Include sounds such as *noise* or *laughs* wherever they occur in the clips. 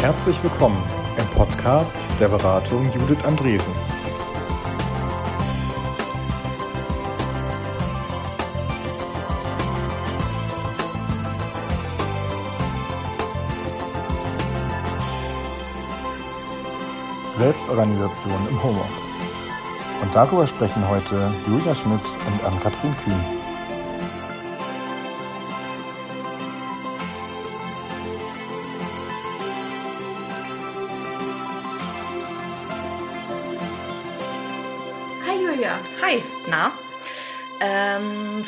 Herzlich willkommen im Podcast der Beratung Judith Andresen. Selbstorganisation im Homeoffice. Und darüber sprechen heute Julia Schmidt und Ann-Kathrin Kühn.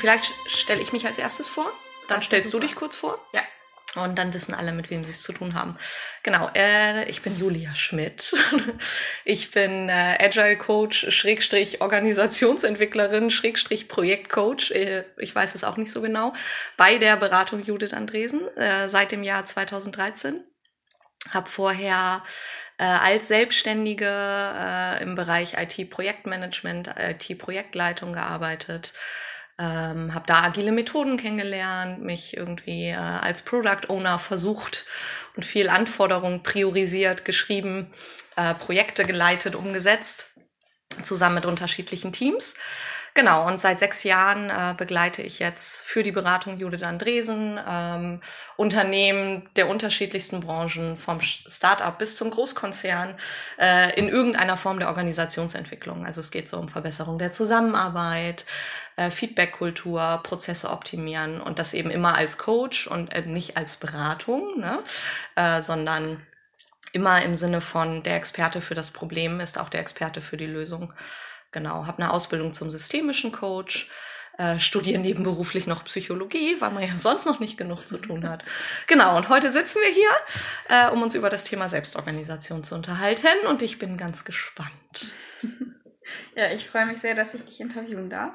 Vielleicht stelle ich mich als erstes vor. Dann das stellst du dich kurz vor. Ja. Und dann wissen alle, mit wem sie es zu tun haben. Genau, äh, ich bin Julia Schmidt. *laughs* ich bin äh, Agile Coach, Schrägstrich Organisationsentwicklerin, Schrägstrich Projektcoach. Äh, ich weiß es auch nicht so genau. Bei der Beratung Judith Andresen äh, seit dem Jahr 2013. Hab vorher äh, als Selbstständige äh, im Bereich IT-Projektmanagement, IT-Projektleitung gearbeitet. Ähm, habe da agile Methoden kennengelernt, mich irgendwie äh, als Product Owner versucht und viel Anforderungen priorisiert, geschrieben, äh, Projekte geleitet, umgesetzt, zusammen mit unterschiedlichen Teams. Genau, und seit sechs Jahren äh, begleite ich jetzt für die Beratung Judith Andresen ähm, Unternehmen der unterschiedlichsten Branchen, vom Start-up bis zum Großkonzern, äh, in irgendeiner Form der Organisationsentwicklung. Also es geht so um Verbesserung der Zusammenarbeit, äh, Feedback-Kultur, Prozesse optimieren und das eben immer als Coach und äh, nicht als Beratung, ne? äh, sondern immer im Sinne von der Experte für das Problem ist auch der Experte für die Lösung. Genau, habe eine Ausbildung zum systemischen Coach, äh, studiere nebenberuflich noch Psychologie, weil man ja *laughs* sonst noch nicht genug zu tun hat. Genau, und heute sitzen wir hier, äh, um uns über das Thema Selbstorganisation zu unterhalten und ich bin ganz gespannt. *laughs* Ja, ich freue mich sehr, dass ich dich interviewen darf.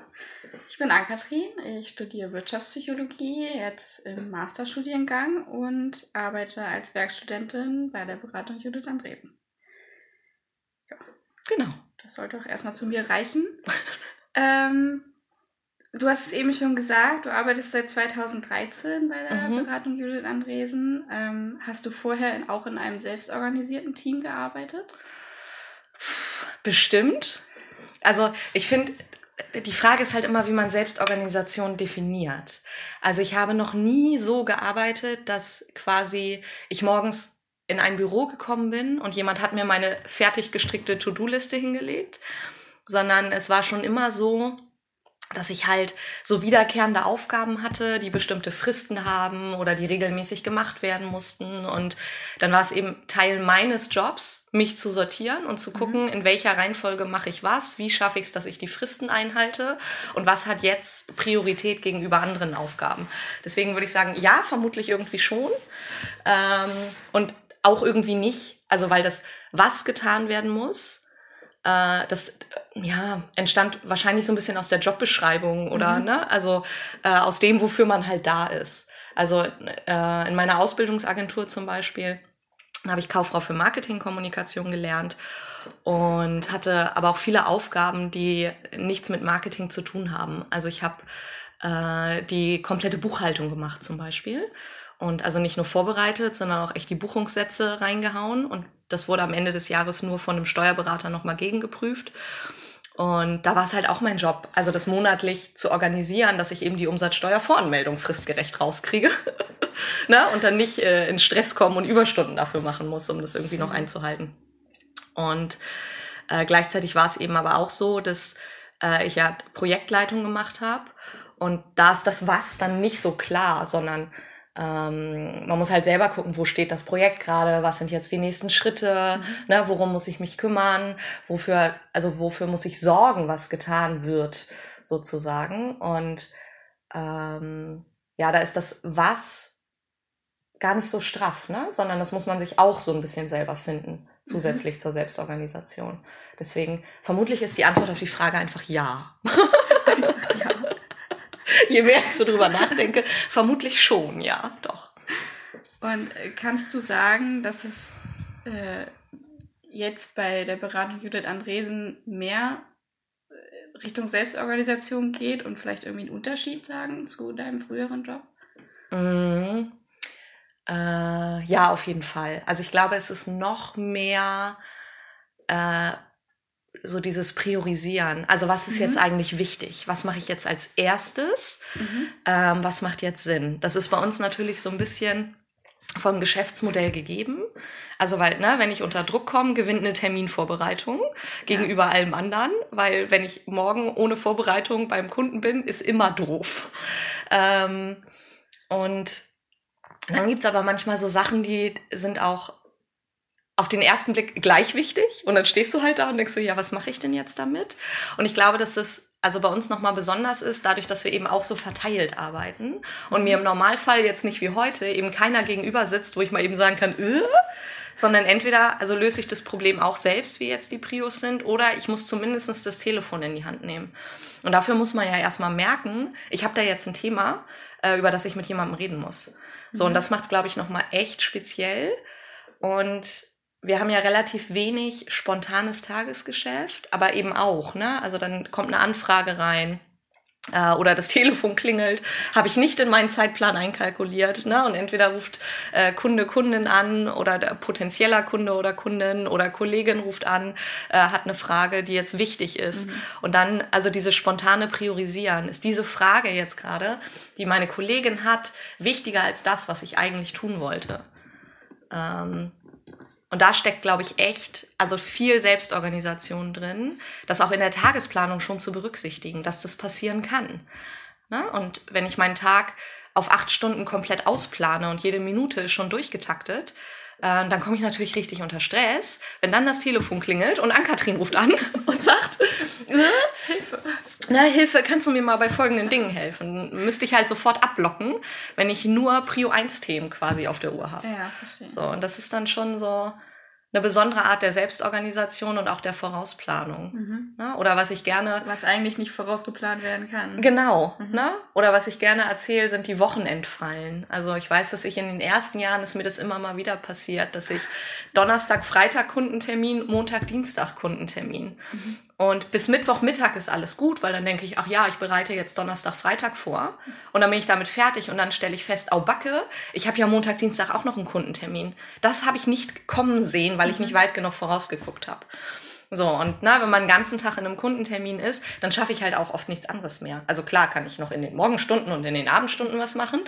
Ich bin Ann-Kathrin, ich studiere Wirtschaftspsychologie, jetzt im Masterstudiengang und arbeite als Werkstudentin bei der Beratung Judith Andresen. Ja. Genau. Das sollte auch erstmal zu mir reichen. *laughs* ähm, du hast es eben schon gesagt, du arbeitest seit 2013 bei der mhm. Beratung Judith Andresen. Ähm, hast du vorher in, auch in einem selbstorganisierten Team gearbeitet? Bestimmt. Also ich finde, die Frage ist halt immer, wie man Selbstorganisation definiert. Also ich habe noch nie so gearbeitet, dass quasi ich morgens in ein Büro gekommen bin und jemand hat mir meine fertig gestrickte To-Do-Liste hingelegt, sondern es war schon immer so, dass ich halt so wiederkehrende Aufgaben hatte, die bestimmte Fristen haben oder die regelmäßig gemacht werden mussten. Und dann war es eben Teil meines Jobs, mich zu sortieren und zu mhm. gucken, mhm. in welcher Reihenfolge mache ich was, wie schaffe ich es, dass ich die Fristen einhalte und was hat jetzt Priorität gegenüber anderen Aufgaben. Deswegen würde ich sagen, ja, vermutlich irgendwie schon. Ähm, und auch irgendwie nicht. Also weil das, was getan werden muss, äh, das ja entstand wahrscheinlich so ein bisschen aus der Jobbeschreibung oder mhm. ne, also äh, aus dem, wofür man halt da ist. Also äh, in meiner Ausbildungsagentur zum Beispiel habe ich Kauffrau für Marketingkommunikation gelernt und hatte aber auch viele Aufgaben, die nichts mit Marketing zu tun haben. Also ich habe äh, die komplette Buchhaltung gemacht zum Beispiel und also nicht nur vorbereitet, sondern auch echt die Buchungssätze reingehauen. Und das wurde am Ende des Jahres nur von einem Steuerberater nochmal gegengeprüft. Und da war es halt auch mein Job, also das monatlich zu organisieren, dass ich eben die Umsatzsteuervoranmeldung fristgerecht rauskriege. *laughs* ne? Und dann nicht äh, in Stress kommen und Überstunden dafür machen muss, um das irgendwie noch einzuhalten. Und äh, gleichzeitig war es eben aber auch so, dass äh, ich ja Projektleitung gemacht habe. Und da ist das Was dann nicht so klar, sondern ähm, man muss halt selber gucken, wo steht das Projekt gerade, was sind jetzt die nächsten Schritte, mhm. ne, worum muss ich mich kümmern, wofür, also wofür muss ich sorgen, was getan wird, sozusagen. Und ähm, ja, da ist das Was gar nicht so straff, ne? sondern das muss man sich auch so ein bisschen selber finden, zusätzlich mhm. zur Selbstorganisation. Deswegen, vermutlich ist die Antwort auf die Frage einfach ja. *laughs* *laughs* *laughs* Je mehr ich so drüber nachdenke, vermutlich schon, ja, doch. Und kannst du sagen, dass es äh, jetzt bei der Beratung Judith Andresen mehr äh, Richtung Selbstorganisation geht und vielleicht irgendwie einen Unterschied sagen zu deinem früheren Job? Mhm. Äh, ja, auf jeden Fall. Also ich glaube, es ist noch mehr äh, so dieses Priorisieren. Also was ist mhm. jetzt eigentlich wichtig? Was mache ich jetzt als erstes? Mhm. Ähm, was macht jetzt Sinn? Das ist bei uns natürlich so ein bisschen vom Geschäftsmodell gegeben. Also weil, ne, wenn ich unter Druck komme, gewinnt eine Terminvorbereitung gegenüber ja. allem anderen, weil wenn ich morgen ohne Vorbereitung beim Kunden bin, ist immer doof. Ähm, und dann gibt's aber manchmal so Sachen, die sind auch auf den ersten Blick gleich wichtig und dann stehst du halt da und denkst so, ja, was mache ich denn jetzt damit? Und ich glaube, dass das also bei uns nochmal besonders ist, dadurch, dass wir eben auch so verteilt arbeiten und mir im Normalfall jetzt nicht wie heute eben keiner gegenüber sitzt, wo ich mal eben sagen kann, äh, sondern entweder, also löse ich das Problem auch selbst, wie jetzt die Prios sind, oder ich muss zumindest das Telefon in die Hand nehmen. Und dafür muss man ja erstmal merken, ich habe da jetzt ein Thema, äh, über das ich mit jemandem reden muss. So, mhm. und das macht es, glaube ich, nochmal echt speziell. Und wir haben ja relativ wenig spontanes Tagesgeschäft, aber eben auch, ne? Also dann kommt eine Anfrage rein äh, oder das *laughs* Telefon klingelt, habe ich nicht in meinen Zeitplan einkalkuliert. Ne? Und entweder ruft äh, Kunde Kundin an oder der potenzieller Kunde oder Kundin oder Kollegin ruft an, äh, hat eine Frage, die jetzt wichtig ist. Mhm. Und dann, also diese spontane Priorisieren, ist diese Frage jetzt gerade, die meine Kollegin hat, wichtiger als das, was ich eigentlich tun wollte. Ähm, und da steckt, glaube ich, echt, also viel Selbstorganisation drin, das auch in der Tagesplanung schon zu berücksichtigen, dass das passieren kann. Ne? Und wenn ich meinen Tag auf acht Stunden komplett ausplane und jede Minute ist schon durchgetaktet, äh, dann komme ich natürlich richtig unter Stress, wenn dann das Telefon klingelt und Ann-Kathrin ruft an *laughs* und sagt, äh, Hilfe. Na, Hilfe, kannst du mir mal bei folgenden Dingen helfen? Müsste ich halt sofort abblocken, wenn ich nur Prio 1 Themen quasi auf der Uhr habe. Ja, verstehe. So, und das ist dann schon so, eine besondere Art der Selbstorganisation und auch der Vorausplanung. Mhm. Ne? Oder was ich gerne. Was eigentlich nicht vorausgeplant werden kann. Genau. Mhm. Ne? Oder was ich gerne erzähle, sind die Wochenendfallen. Also ich weiß, dass ich in den ersten Jahren ist mir das immer mal wieder passiert, dass ich Donnerstag, Freitag Kundentermin, Montag, Dienstag Kundentermin. Mhm. Und bis Mittwochmittag ist alles gut, weil dann denke ich, ach ja, ich bereite jetzt Donnerstag, Freitag vor. Und dann bin ich damit fertig und dann stelle ich fest, au Backe, ich habe ja Montag, Dienstag auch noch einen Kundentermin. Das habe ich nicht kommen sehen, weil ich nicht mhm. weit genug vorausgeguckt habe. So, und na, wenn man den ganzen Tag in einem Kundentermin ist, dann schaffe ich halt auch oft nichts anderes mehr. Also klar kann ich noch in den Morgenstunden und in den Abendstunden was machen,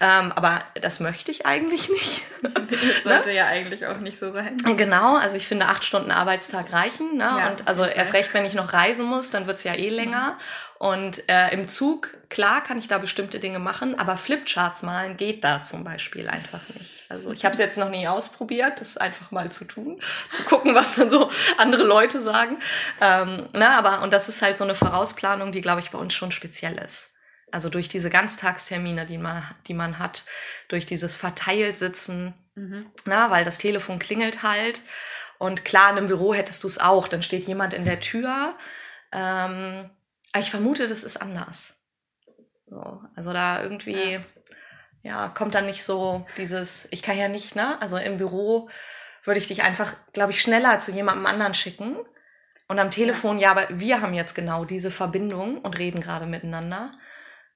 ähm, aber das möchte ich eigentlich nicht. *laughs* Das sollte ne? ja eigentlich auch nicht so sein. Genau, also ich finde acht Stunden Arbeitstag reichen. Ne? Ja, und also erst recht, wenn ich noch reisen muss, dann wird's ja eh länger. Mhm. Und äh, im Zug, klar kann ich da bestimmte Dinge machen, aber Flipcharts malen geht da zum Beispiel einfach nicht. Also ich habe es jetzt noch nie ausprobiert, das einfach mal zu tun, zu gucken, was dann so andere Leute sagen. Ähm, na, aber und das ist halt so eine Vorausplanung, die, glaube ich, bei uns schon speziell ist. Also durch diese Ganztagstermine, die man, die man hat, durch dieses Verteiltsitzen, mhm. na, weil das Telefon klingelt halt. Und klar, in einem Büro hättest du es auch. Dann steht jemand in der Tür. Ähm, aber ich vermute, das ist anders. So, also da irgendwie, ja. ja, kommt dann nicht so dieses, ich kann ja nicht, ne? Also im Büro würde ich dich einfach, glaube ich, schneller zu jemandem anderen schicken. Und am Telefon, ja, ja aber wir haben jetzt genau diese Verbindung und reden gerade miteinander.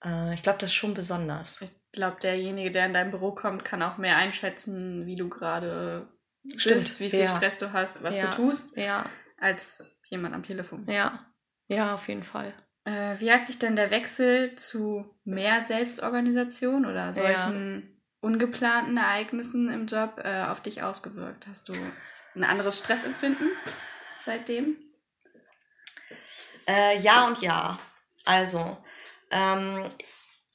Äh, ich glaube, das ist schon besonders. Ich glaube, derjenige, der in dein Büro kommt, kann auch mehr einschätzen, wie du gerade bist, wie viel ja. Stress du hast, was ja. du tust, ja. als jemand am Telefon. Ja, ja, auf jeden Fall. Äh, wie hat sich denn der Wechsel zu mehr Selbstorganisation oder solchen ja. ungeplanten Ereignissen im Job äh, auf dich ausgewirkt? Hast du ein anderes Stressempfinden seitdem? Äh, ja und ja. Also, ähm,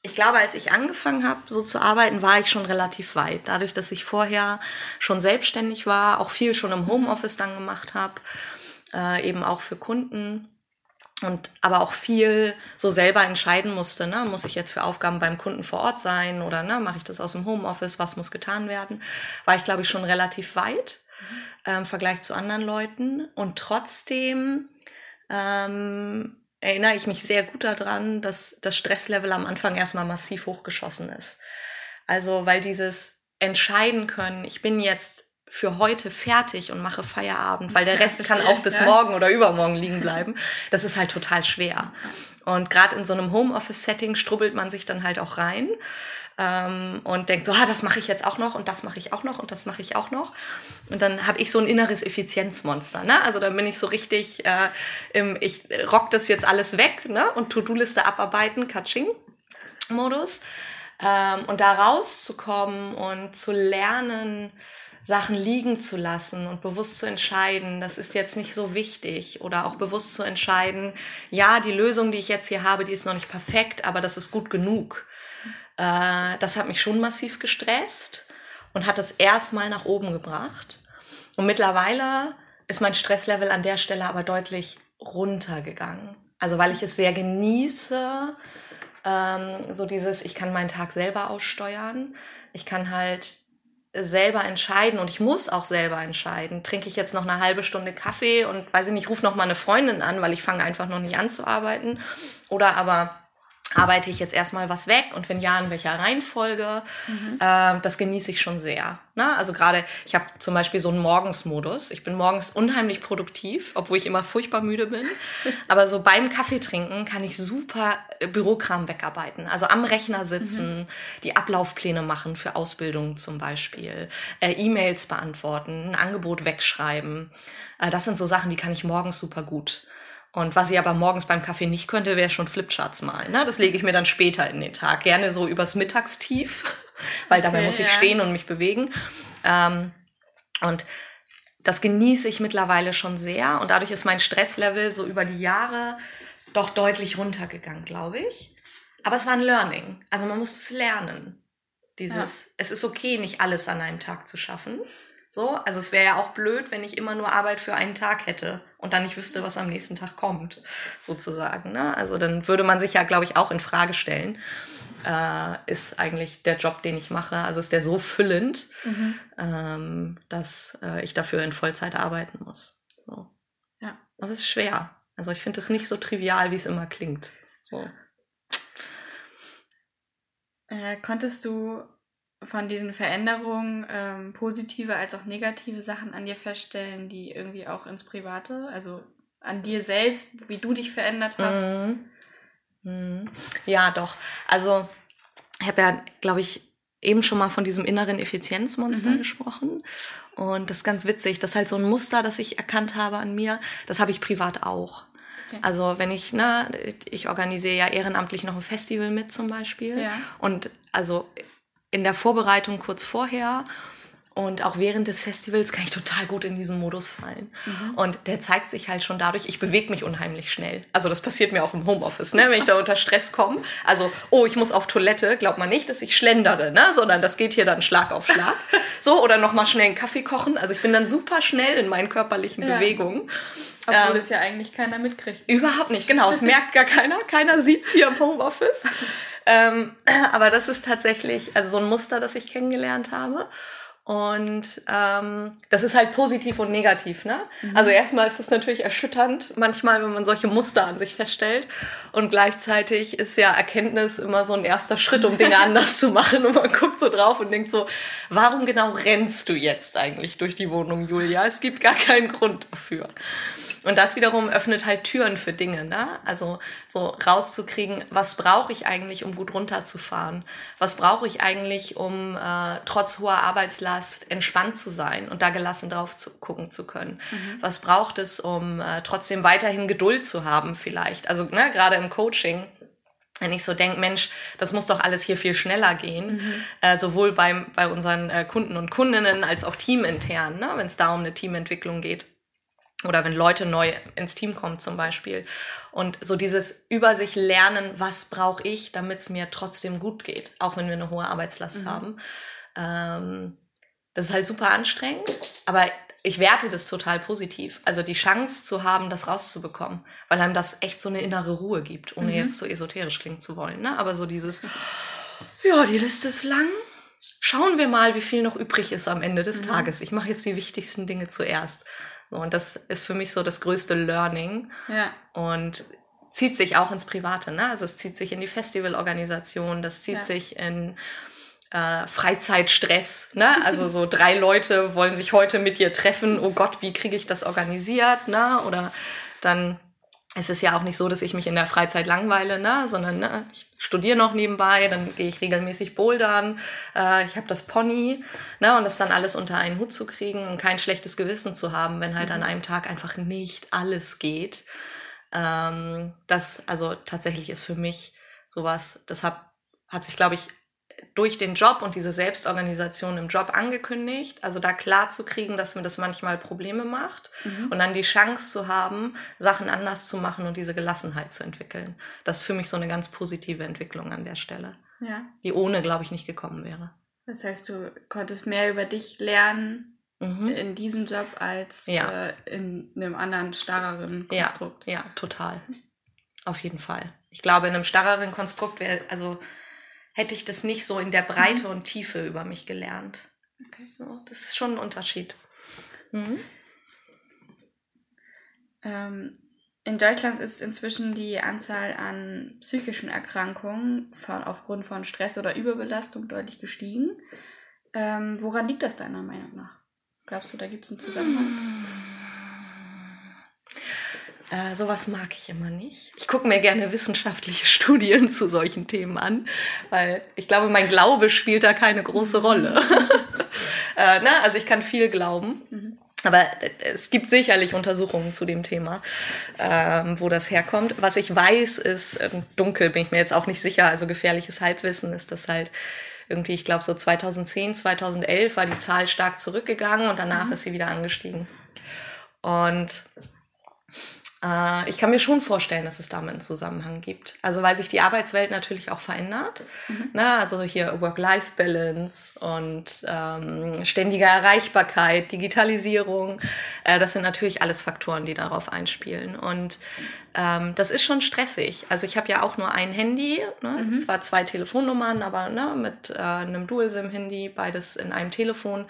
ich glaube, als ich angefangen habe, so zu arbeiten, war ich schon relativ weit. Dadurch, dass ich vorher schon selbstständig war, auch viel schon im Homeoffice dann gemacht habe, äh, eben auch für Kunden und aber auch viel so selber entscheiden musste, ne? muss ich jetzt für Aufgaben beim Kunden vor Ort sein oder ne, mache ich das aus dem Homeoffice, was muss getan werden, war ich glaube ich schon relativ weit äh, im Vergleich zu anderen Leuten und trotzdem ähm, erinnere ich mich sehr gut daran, dass das Stresslevel am Anfang erstmal massiv hochgeschossen ist. Also weil dieses entscheiden können, ich bin jetzt für heute fertig und mache Feierabend, weil der Rest kann auch bis ja. morgen oder übermorgen liegen bleiben. Das ist halt total schwer. Und gerade in so einem Homeoffice-Setting strubbelt man sich dann halt auch rein. ähm, und denkt so, ah, das mache ich jetzt auch noch und das mache ich auch noch und das mache ich auch noch. Und dann habe ich so ein inneres Effizienzmonster. Ne? Also dann bin ich so richtig, äh, im, ich rock das jetzt alles weg ne? und To-Do-Liste abarbeiten, Katsching-Modus. Ähm, und da rauszukommen und zu lernen, Sachen liegen zu lassen und bewusst zu entscheiden, das ist jetzt nicht so wichtig oder auch bewusst zu entscheiden, ja, die Lösung, die ich jetzt hier habe, die ist noch nicht perfekt, aber das ist gut genug. Äh, das hat mich schon massiv gestresst und hat es erstmal nach oben gebracht. Und mittlerweile ist mein Stresslevel an der Stelle aber deutlich runtergegangen. Also weil ich es sehr genieße, ähm, so dieses, ich kann meinen Tag selber aussteuern. Ich kann halt selber entscheiden und ich muss auch selber entscheiden. Trinke ich jetzt noch eine halbe Stunde Kaffee und weiß ich nicht, ruf noch mal eine Freundin an, weil ich fange einfach noch nicht an zu arbeiten. Oder aber arbeite ich jetzt erstmal was weg und wenn ja, in welcher Reihenfolge, mhm. äh, das genieße ich schon sehr. Ne? Also gerade, ich habe zum Beispiel so einen Morgensmodus. Ich bin morgens unheimlich produktiv, obwohl ich immer furchtbar müde bin. *laughs* Aber so beim Kaffee trinken kann ich super äh, Bürokram wegarbeiten. Also am Rechner sitzen, mhm. die Ablaufpläne machen für Ausbildung zum Beispiel, äh, E-Mails beantworten, ein Angebot wegschreiben. Äh, das sind so Sachen, die kann ich morgens super gut. Und was ich aber morgens beim Kaffee nicht könnte, wäre schon Flipcharts malen. Ne? Das lege ich mir dann später in den Tag. Gerne so übers Mittagstief, *laughs* weil okay, dabei muss ich ja. stehen und mich bewegen. Ähm, und das genieße ich mittlerweile schon sehr. Und dadurch ist mein Stresslevel so über die Jahre doch deutlich runtergegangen, glaube ich. Aber es war ein Learning. Also man muss es lernen. Dieses, ja. es ist okay, nicht alles an einem Tag zu schaffen. So, also es wäre ja auch blöd, wenn ich immer nur Arbeit für einen Tag hätte und dann nicht wüsste, was am nächsten Tag kommt, sozusagen. Ne? Also dann würde man sich ja, glaube ich, auch in Frage stellen. Äh, ist eigentlich der Job, den ich mache, also ist der so füllend, mhm. ähm, dass äh, ich dafür in Vollzeit arbeiten muss. So. Ja. Aber es ist schwer. Also ich finde es nicht so trivial, wie es immer klingt. So. Äh, konntest du von diesen Veränderungen ähm, positive als auch negative Sachen an dir feststellen, die irgendwie auch ins Private, also an dir selbst, wie du dich verändert hast? Mhm. Mhm. Ja, doch. Also ich habe ja, glaube ich, eben schon mal von diesem inneren Effizienzmonster mhm. gesprochen. Und das ist ganz witzig. Das ist halt so ein Muster, das ich erkannt habe an mir. Das habe ich privat auch. Okay. Also wenn ich, ne, ich organisiere ja ehrenamtlich noch ein Festival mit zum Beispiel. Ja. Und also in der Vorbereitung kurz vorher und auch während des Festivals kann ich total gut in diesen Modus fallen. Mhm. Und der zeigt sich halt schon dadurch, ich bewege mich unheimlich schnell. Also das passiert mir auch im Homeoffice, ne? wenn ich da unter Stress komme. Also, oh, ich muss auf Toilette, glaubt man nicht, dass ich schlendere, ne? sondern das geht hier dann Schlag auf Schlag. *laughs* so, oder nochmal schnell einen Kaffee kochen. Also ich bin dann super schnell in meinen körperlichen ja. Bewegungen. Obwohl ähm, es ja eigentlich keiner mitkriegt. Überhaupt nicht, genau. Es *laughs* merkt gar keiner. Keiner sieht's hier im Homeoffice. Ähm, *clears throat* aber das ist tatsächlich also so ein Muster, das ich kennengelernt habe. Und ähm, das ist halt positiv und negativ, ne? Mhm. Also erstmal ist das natürlich erschütternd, manchmal, wenn man solche Muster an sich feststellt. Und gleichzeitig ist ja Erkenntnis immer so ein erster Schritt, um Dinge *laughs* anders zu machen. Und man guckt so drauf und denkt so, warum genau rennst du jetzt eigentlich durch die Wohnung, Julia? Es gibt gar keinen Grund dafür. Und das wiederum öffnet halt Türen für Dinge, ne? Also so rauszukriegen, was brauche ich eigentlich, um gut runterzufahren? Was brauche ich eigentlich, um äh, trotz hoher Arbeitslast entspannt zu sein und da gelassen drauf zu gucken zu können? Mhm. Was braucht es, um äh, trotzdem weiterhin Geduld zu haben vielleicht? Also ne, gerade im Coaching wenn ich so denke, Mensch, das muss doch alles hier viel schneller gehen, mhm. äh, sowohl beim, bei unseren äh, Kunden und Kundinnen als auch teamintern, ne, wenn es da um eine Teamentwicklung geht oder wenn Leute neu ins Team kommen zum Beispiel. Und so dieses über sich lernen, was brauche ich, damit es mir trotzdem gut geht, auch wenn wir eine hohe Arbeitslast mhm. haben. Ähm, das ist halt super anstrengend, aber ich werte das total positiv. Also die Chance zu haben, das rauszubekommen, weil einem das echt so eine innere Ruhe gibt, ohne mhm. jetzt so esoterisch klingen zu wollen. Ne? Aber so dieses, ja, die Liste ist lang. Schauen wir mal, wie viel noch übrig ist am Ende des mhm. Tages. Ich mache jetzt die wichtigsten Dinge zuerst. Und das ist für mich so das größte Learning. Ja. Und zieht sich auch ins Private, ne? Also es zieht sich in die Festivalorganisation, das zieht ja. sich in äh, Freizeitstress, ne? Also so *laughs* drei Leute wollen sich heute mit dir treffen. Oh Gott, wie kriege ich das organisiert, ne? Oder dann es ist ja auch nicht so, dass ich mich in der Freizeit langweile, ne? sondern ne, ich studiere noch nebenbei, dann gehe ich regelmäßig bouldern, äh, ich habe das Pony ne? und das dann alles unter einen Hut zu kriegen und kein schlechtes Gewissen zu haben, wenn halt mhm. an einem Tag einfach nicht alles geht. Ähm, das also tatsächlich ist für mich sowas, das hat, hat sich, glaube ich, durch den Job und diese Selbstorganisation im Job angekündigt. Also da klar zu kriegen, dass mir das manchmal Probleme macht mhm. und dann die Chance zu haben, Sachen anders zu machen und diese Gelassenheit zu entwickeln. Das ist für mich so eine ganz positive Entwicklung an der Stelle. Ja. Die ohne, glaube ich, nicht gekommen wäre. Das heißt, du konntest mehr über dich lernen mhm. in diesem Job als ja. äh, in einem anderen, starreren Konstrukt. Ja, ja, total. Auf jeden Fall. Ich glaube, in einem starreren Konstrukt wäre, also hätte ich das nicht so in der Breite und Tiefe über mich gelernt. Okay. So, das ist schon ein Unterschied. Mhm. Ähm, in Deutschland ist inzwischen die Anzahl an psychischen Erkrankungen von, aufgrund von Stress oder Überbelastung deutlich gestiegen. Ähm, woran liegt das deiner Meinung nach? Glaubst du, da gibt es einen Zusammenhang? Äh, sowas mag ich immer nicht. Ich gucke mir gerne wissenschaftliche *laughs* Studien zu solchen Themen an, weil ich glaube, mein Glaube spielt da keine große Rolle. *laughs* äh, na, also ich kann viel glauben. Mhm. Aber es gibt sicherlich Untersuchungen zu dem Thema, ähm, wo das herkommt. Was ich weiß, ist, äh, dunkel bin ich mir jetzt auch nicht sicher, also gefährliches Halbwissen ist das halt irgendwie, ich glaube so 2010, 2011 war die Zahl stark zurückgegangen und danach mhm. ist sie wieder angestiegen. Und äh, ich kann mir schon vorstellen, dass es damit einen Zusammenhang gibt. Also weil sich die Arbeitswelt natürlich auch verändert. Mhm. Na, also hier Work-Life-Balance und ähm, ständige Erreichbarkeit, Digitalisierung. Äh, das sind natürlich alles Faktoren, die darauf einspielen. Und ähm, das ist schon stressig. Also ich habe ja auch nur ein Handy, ne? mhm. zwar zwei Telefonnummern, aber ne, mit äh, einem Dual-SIM-Handy, beides in einem Telefon.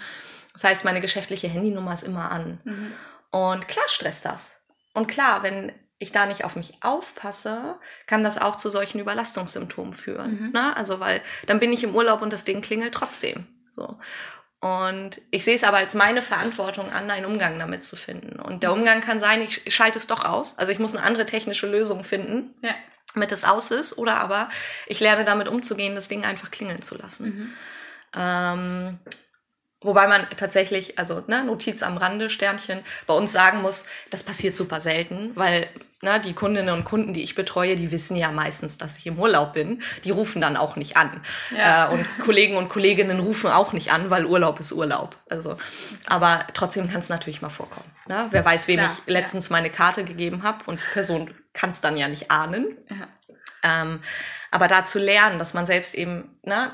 Das heißt, meine geschäftliche Handynummer ist immer an. Mhm. Und klar stresst das. Und klar, wenn ich da nicht auf mich aufpasse, kann das auch zu solchen Überlastungssymptomen führen. Mhm. Ne? Also, weil dann bin ich im Urlaub und das Ding klingelt trotzdem. So. Und ich sehe es aber als meine Verantwortung an, einen Umgang damit zu finden. Und der mhm. Umgang kann sein, ich schalte es doch aus. Also ich muss eine andere technische Lösung finden, ja. damit es aus ist. Oder aber ich lerne damit umzugehen, das Ding einfach klingeln zu lassen. Mhm. Ähm, Wobei man tatsächlich, also ne, Notiz am Rande, Sternchen, bei uns sagen muss, das passiert super selten, weil ne, die Kundinnen und Kunden, die ich betreue, die wissen ja meistens, dass ich im Urlaub bin. Die rufen dann auch nicht an. Ja. Äh, und Kollegen und Kolleginnen rufen auch nicht an, weil Urlaub ist Urlaub. Also, aber trotzdem kann es natürlich mal vorkommen. Ne? Wer weiß, wem Klar, ich letztens ja. meine Karte gegeben habe und die Person kann es dann ja nicht ahnen. Ja. Ähm, aber da zu lernen, dass man selbst eben ne,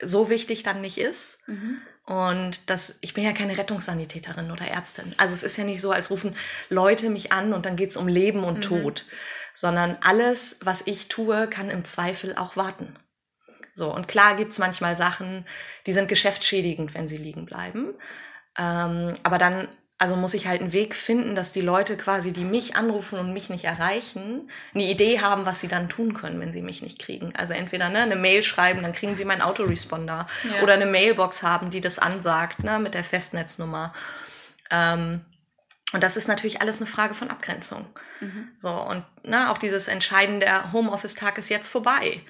so wichtig dann nicht ist. Mhm und das, ich bin ja keine Rettungssanitäterin oder Ärztin. Also es ist ja nicht so, als rufen Leute mich an und dann geht's um Leben und mhm. Tod, sondern alles, was ich tue, kann im Zweifel auch warten. So, und klar gibt's manchmal Sachen, die sind geschäftsschädigend, wenn sie liegen bleiben. Ähm, aber dann also muss ich halt einen Weg finden, dass die Leute quasi, die mich anrufen und mich nicht erreichen, eine Idee haben, was sie dann tun können, wenn sie mich nicht kriegen. Also entweder ne, eine Mail schreiben, dann kriegen sie meinen Autoresponder ja. oder eine Mailbox haben, die das ansagt, ne, mit der Festnetznummer. Ähm, und das ist natürlich alles eine Frage von Abgrenzung. Mhm. So, und ne, auch dieses Entscheiden, der Homeoffice-Tag ist jetzt vorbei.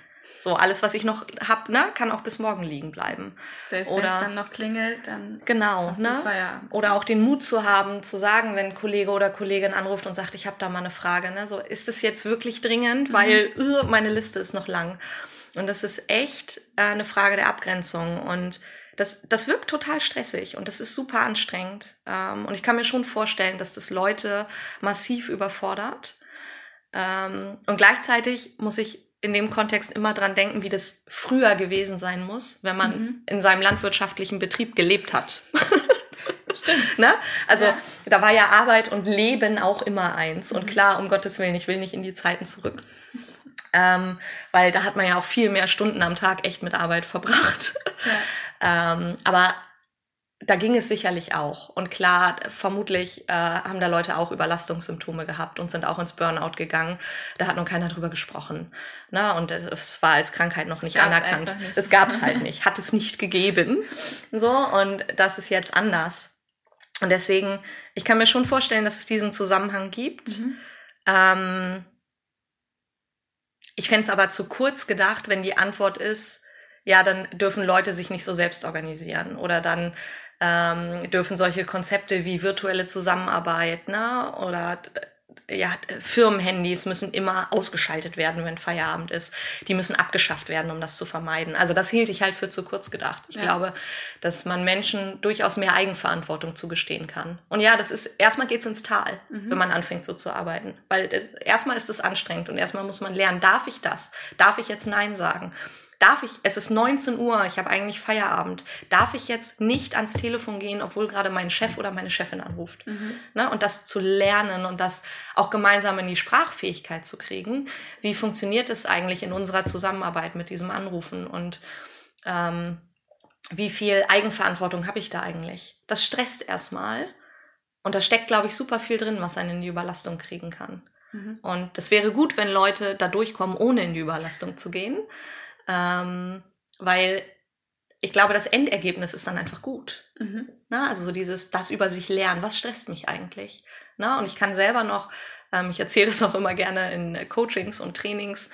So, alles, was ich noch hab, ne, kann auch bis morgen liegen bleiben. Selbst wenn es dann noch klingelt, dann genau, ne? Oder auch den Mut zu haben, zu sagen, wenn Kollege oder Kollegin anruft und sagt, ich habe da mal eine Frage, ne, so ist es jetzt wirklich dringend, mhm. weil uh, meine Liste ist noch lang. Und das ist echt äh, eine Frage der Abgrenzung und das, das wirkt total stressig und das ist super anstrengend. Ähm, und ich kann mir schon vorstellen, dass das Leute massiv überfordert. Ähm, und gleichzeitig muss ich in dem Kontext immer dran denken, wie das früher gewesen sein muss, wenn man mhm. in seinem landwirtschaftlichen Betrieb gelebt hat. *laughs* Stimmt. *laughs* ne? Also ja. da war ja Arbeit und Leben auch immer eins. Und mhm. klar, um Gottes Willen, ich will nicht in die Zeiten zurück. Ähm, weil da hat man ja auch viel mehr Stunden am Tag echt mit Arbeit verbracht. Ja. *laughs* ähm, aber da ging es sicherlich auch. Und klar, vermutlich äh, haben da Leute auch Überlastungssymptome gehabt und sind auch ins Burnout gegangen. Da hat noch keiner drüber gesprochen. Na, und es war als Krankheit noch nicht anerkannt. Es gab es halt nicht, hat es nicht gegeben. So, und das ist jetzt anders. Und deswegen, ich kann mir schon vorstellen, dass es diesen Zusammenhang gibt. Mhm. Ähm, ich fände es aber zu kurz gedacht, wenn die Antwort ist, ja, dann dürfen Leute sich nicht so selbst organisieren oder dann ähm, dürfen solche Konzepte wie virtuelle Zusammenarbeit ne, oder ja, Firmenhandys müssen immer ausgeschaltet werden, wenn Feierabend ist. Die müssen abgeschafft werden, um das zu vermeiden. Also das hielt ich halt für zu kurz gedacht. Ich ja. glaube, dass man Menschen durchaus mehr Eigenverantwortung zugestehen kann. Und ja, das ist, erstmal geht's ins Tal, mhm. wenn man anfängt so zu arbeiten. Weil das, erstmal ist es anstrengend und erstmal muss man lernen, darf ich das? Darf ich jetzt Nein sagen? Darf ich, es ist 19 Uhr, ich habe eigentlich Feierabend, darf ich jetzt nicht ans Telefon gehen, obwohl gerade mein Chef oder meine Chefin anruft? Mhm. Ne? Und das zu lernen und das auch gemeinsam in die Sprachfähigkeit zu kriegen. Wie funktioniert es eigentlich in unserer Zusammenarbeit mit diesem Anrufen? Und ähm, wie viel Eigenverantwortung habe ich da eigentlich? Das stresst erstmal. Und da steckt, glaube ich, super viel drin, was einen in die Überlastung kriegen kann. Mhm. Und es wäre gut, wenn Leute da durchkommen, ohne in die Überlastung zu gehen. Ähm, weil ich glaube, das Endergebnis ist dann einfach gut. Mhm. Na, also so dieses, das über sich lernen, was stresst mich eigentlich? Na, und ich kann selber noch, ähm, ich erzähle das auch immer gerne in Coachings und Trainings,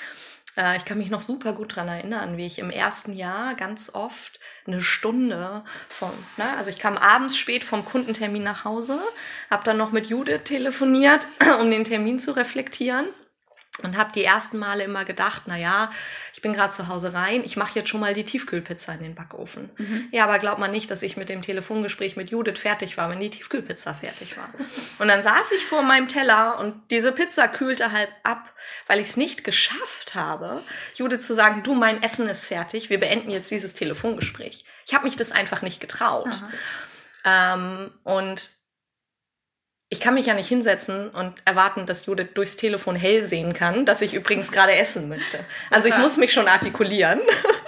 äh, ich kann mich noch super gut dran erinnern, wie ich im ersten Jahr ganz oft eine Stunde vom, ne, also ich kam abends spät vom Kundentermin nach Hause, habe dann noch mit Judith telefoniert, *clears throat* um den Termin zu reflektieren und habe die ersten Male immer gedacht, na ja, ich bin gerade zu Hause rein, ich mache jetzt schon mal die Tiefkühlpizza in den Backofen. Mhm. Ja, aber glaubt man nicht, dass ich mit dem Telefongespräch mit Judith fertig war, wenn die Tiefkühlpizza fertig war. Und dann saß ich vor meinem Teller und diese Pizza kühlte halb ab, weil ich es nicht geschafft habe, Judith zu sagen, du, mein Essen ist fertig, wir beenden jetzt dieses Telefongespräch. Ich habe mich das einfach nicht getraut. Ähm, und ich kann mich ja nicht hinsetzen und erwarten, dass Judith durchs Telefon hell sehen kann, dass ich übrigens gerade essen möchte. Also ich muss mich schon artikulieren.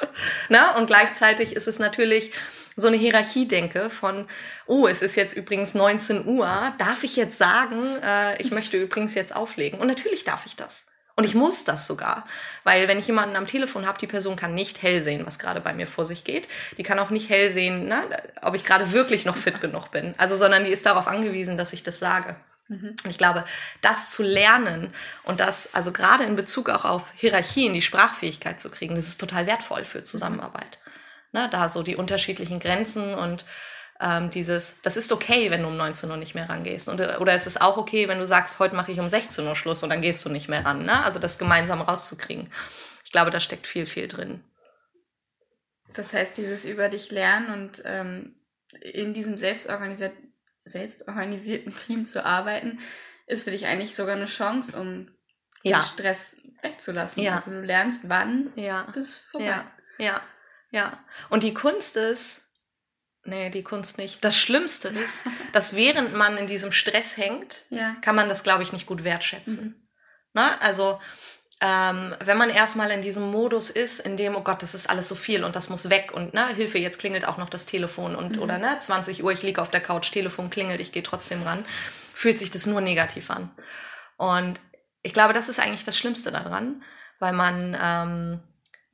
*laughs* Na? Und gleichzeitig ist es natürlich so eine Hierarchie-Denke von, oh, es ist jetzt übrigens 19 Uhr, darf ich jetzt sagen, äh, ich möchte übrigens jetzt auflegen? Und natürlich darf ich das. Und ich muss das sogar, weil wenn ich jemanden am Telefon habe, die Person kann nicht hell sehen, was gerade bei mir vor sich geht. Die kann auch nicht hell sehen, ne, ob ich gerade wirklich noch fit genug bin. Also, sondern die ist darauf angewiesen, dass ich das sage. Mhm. Und ich glaube, das zu lernen und das, also gerade in Bezug auch auf Hierarchien, die Sprachfähigkeit zu kriegen, das ist total wertvoll für Zusammenarbeit. Ne, da so die unterschiedlichen Grenzen und ähm, dieses, das ist okay, wenn du um 19 Uhr nicht mehr rangehst. Und, oder es ist auch okay, wenn du sagst, heute mache ich um 16 Uhr Schluss und dann gehst du nicht mehr ran. Ne? Also das gemeinsam rauszukriegen. Ich glaube, da steckt viel, viel drin. Das heißt, dieses über dich lernen und ähm, in diesem selbstorganisiert, selbstorganisierten Team zu arbeiten, ist für dich eigentlich sogar eine Chance, um ja. den Stress wegzulassen. Ja. Also du lernst, wann ja. ist vorbei. Ja, ja, ja. Und die Kunst ist, Nee, die Kunst nicht. Das Schlimmste ist, dass während man in diesem Stress hängt, ja. kann man das, glaube ich, nicht gut wertschätzen. Mhm. Na, also, ähm, wenn man erstmal in diesem Modus ist, in dem, oh Gott, das ist alles so viel und das muss weg und ne, Hilfe, jetzt klingelt auch noch das Telefon und mhm. oder ne, 20 Uhr, ich liege auf der Couch, Telefon klingelt, ich gehe trotzdem ran, fühlt sich das nur negativ an. Und ich glaube, das ist eigentlich das Schlimmste daran, weil man ähm,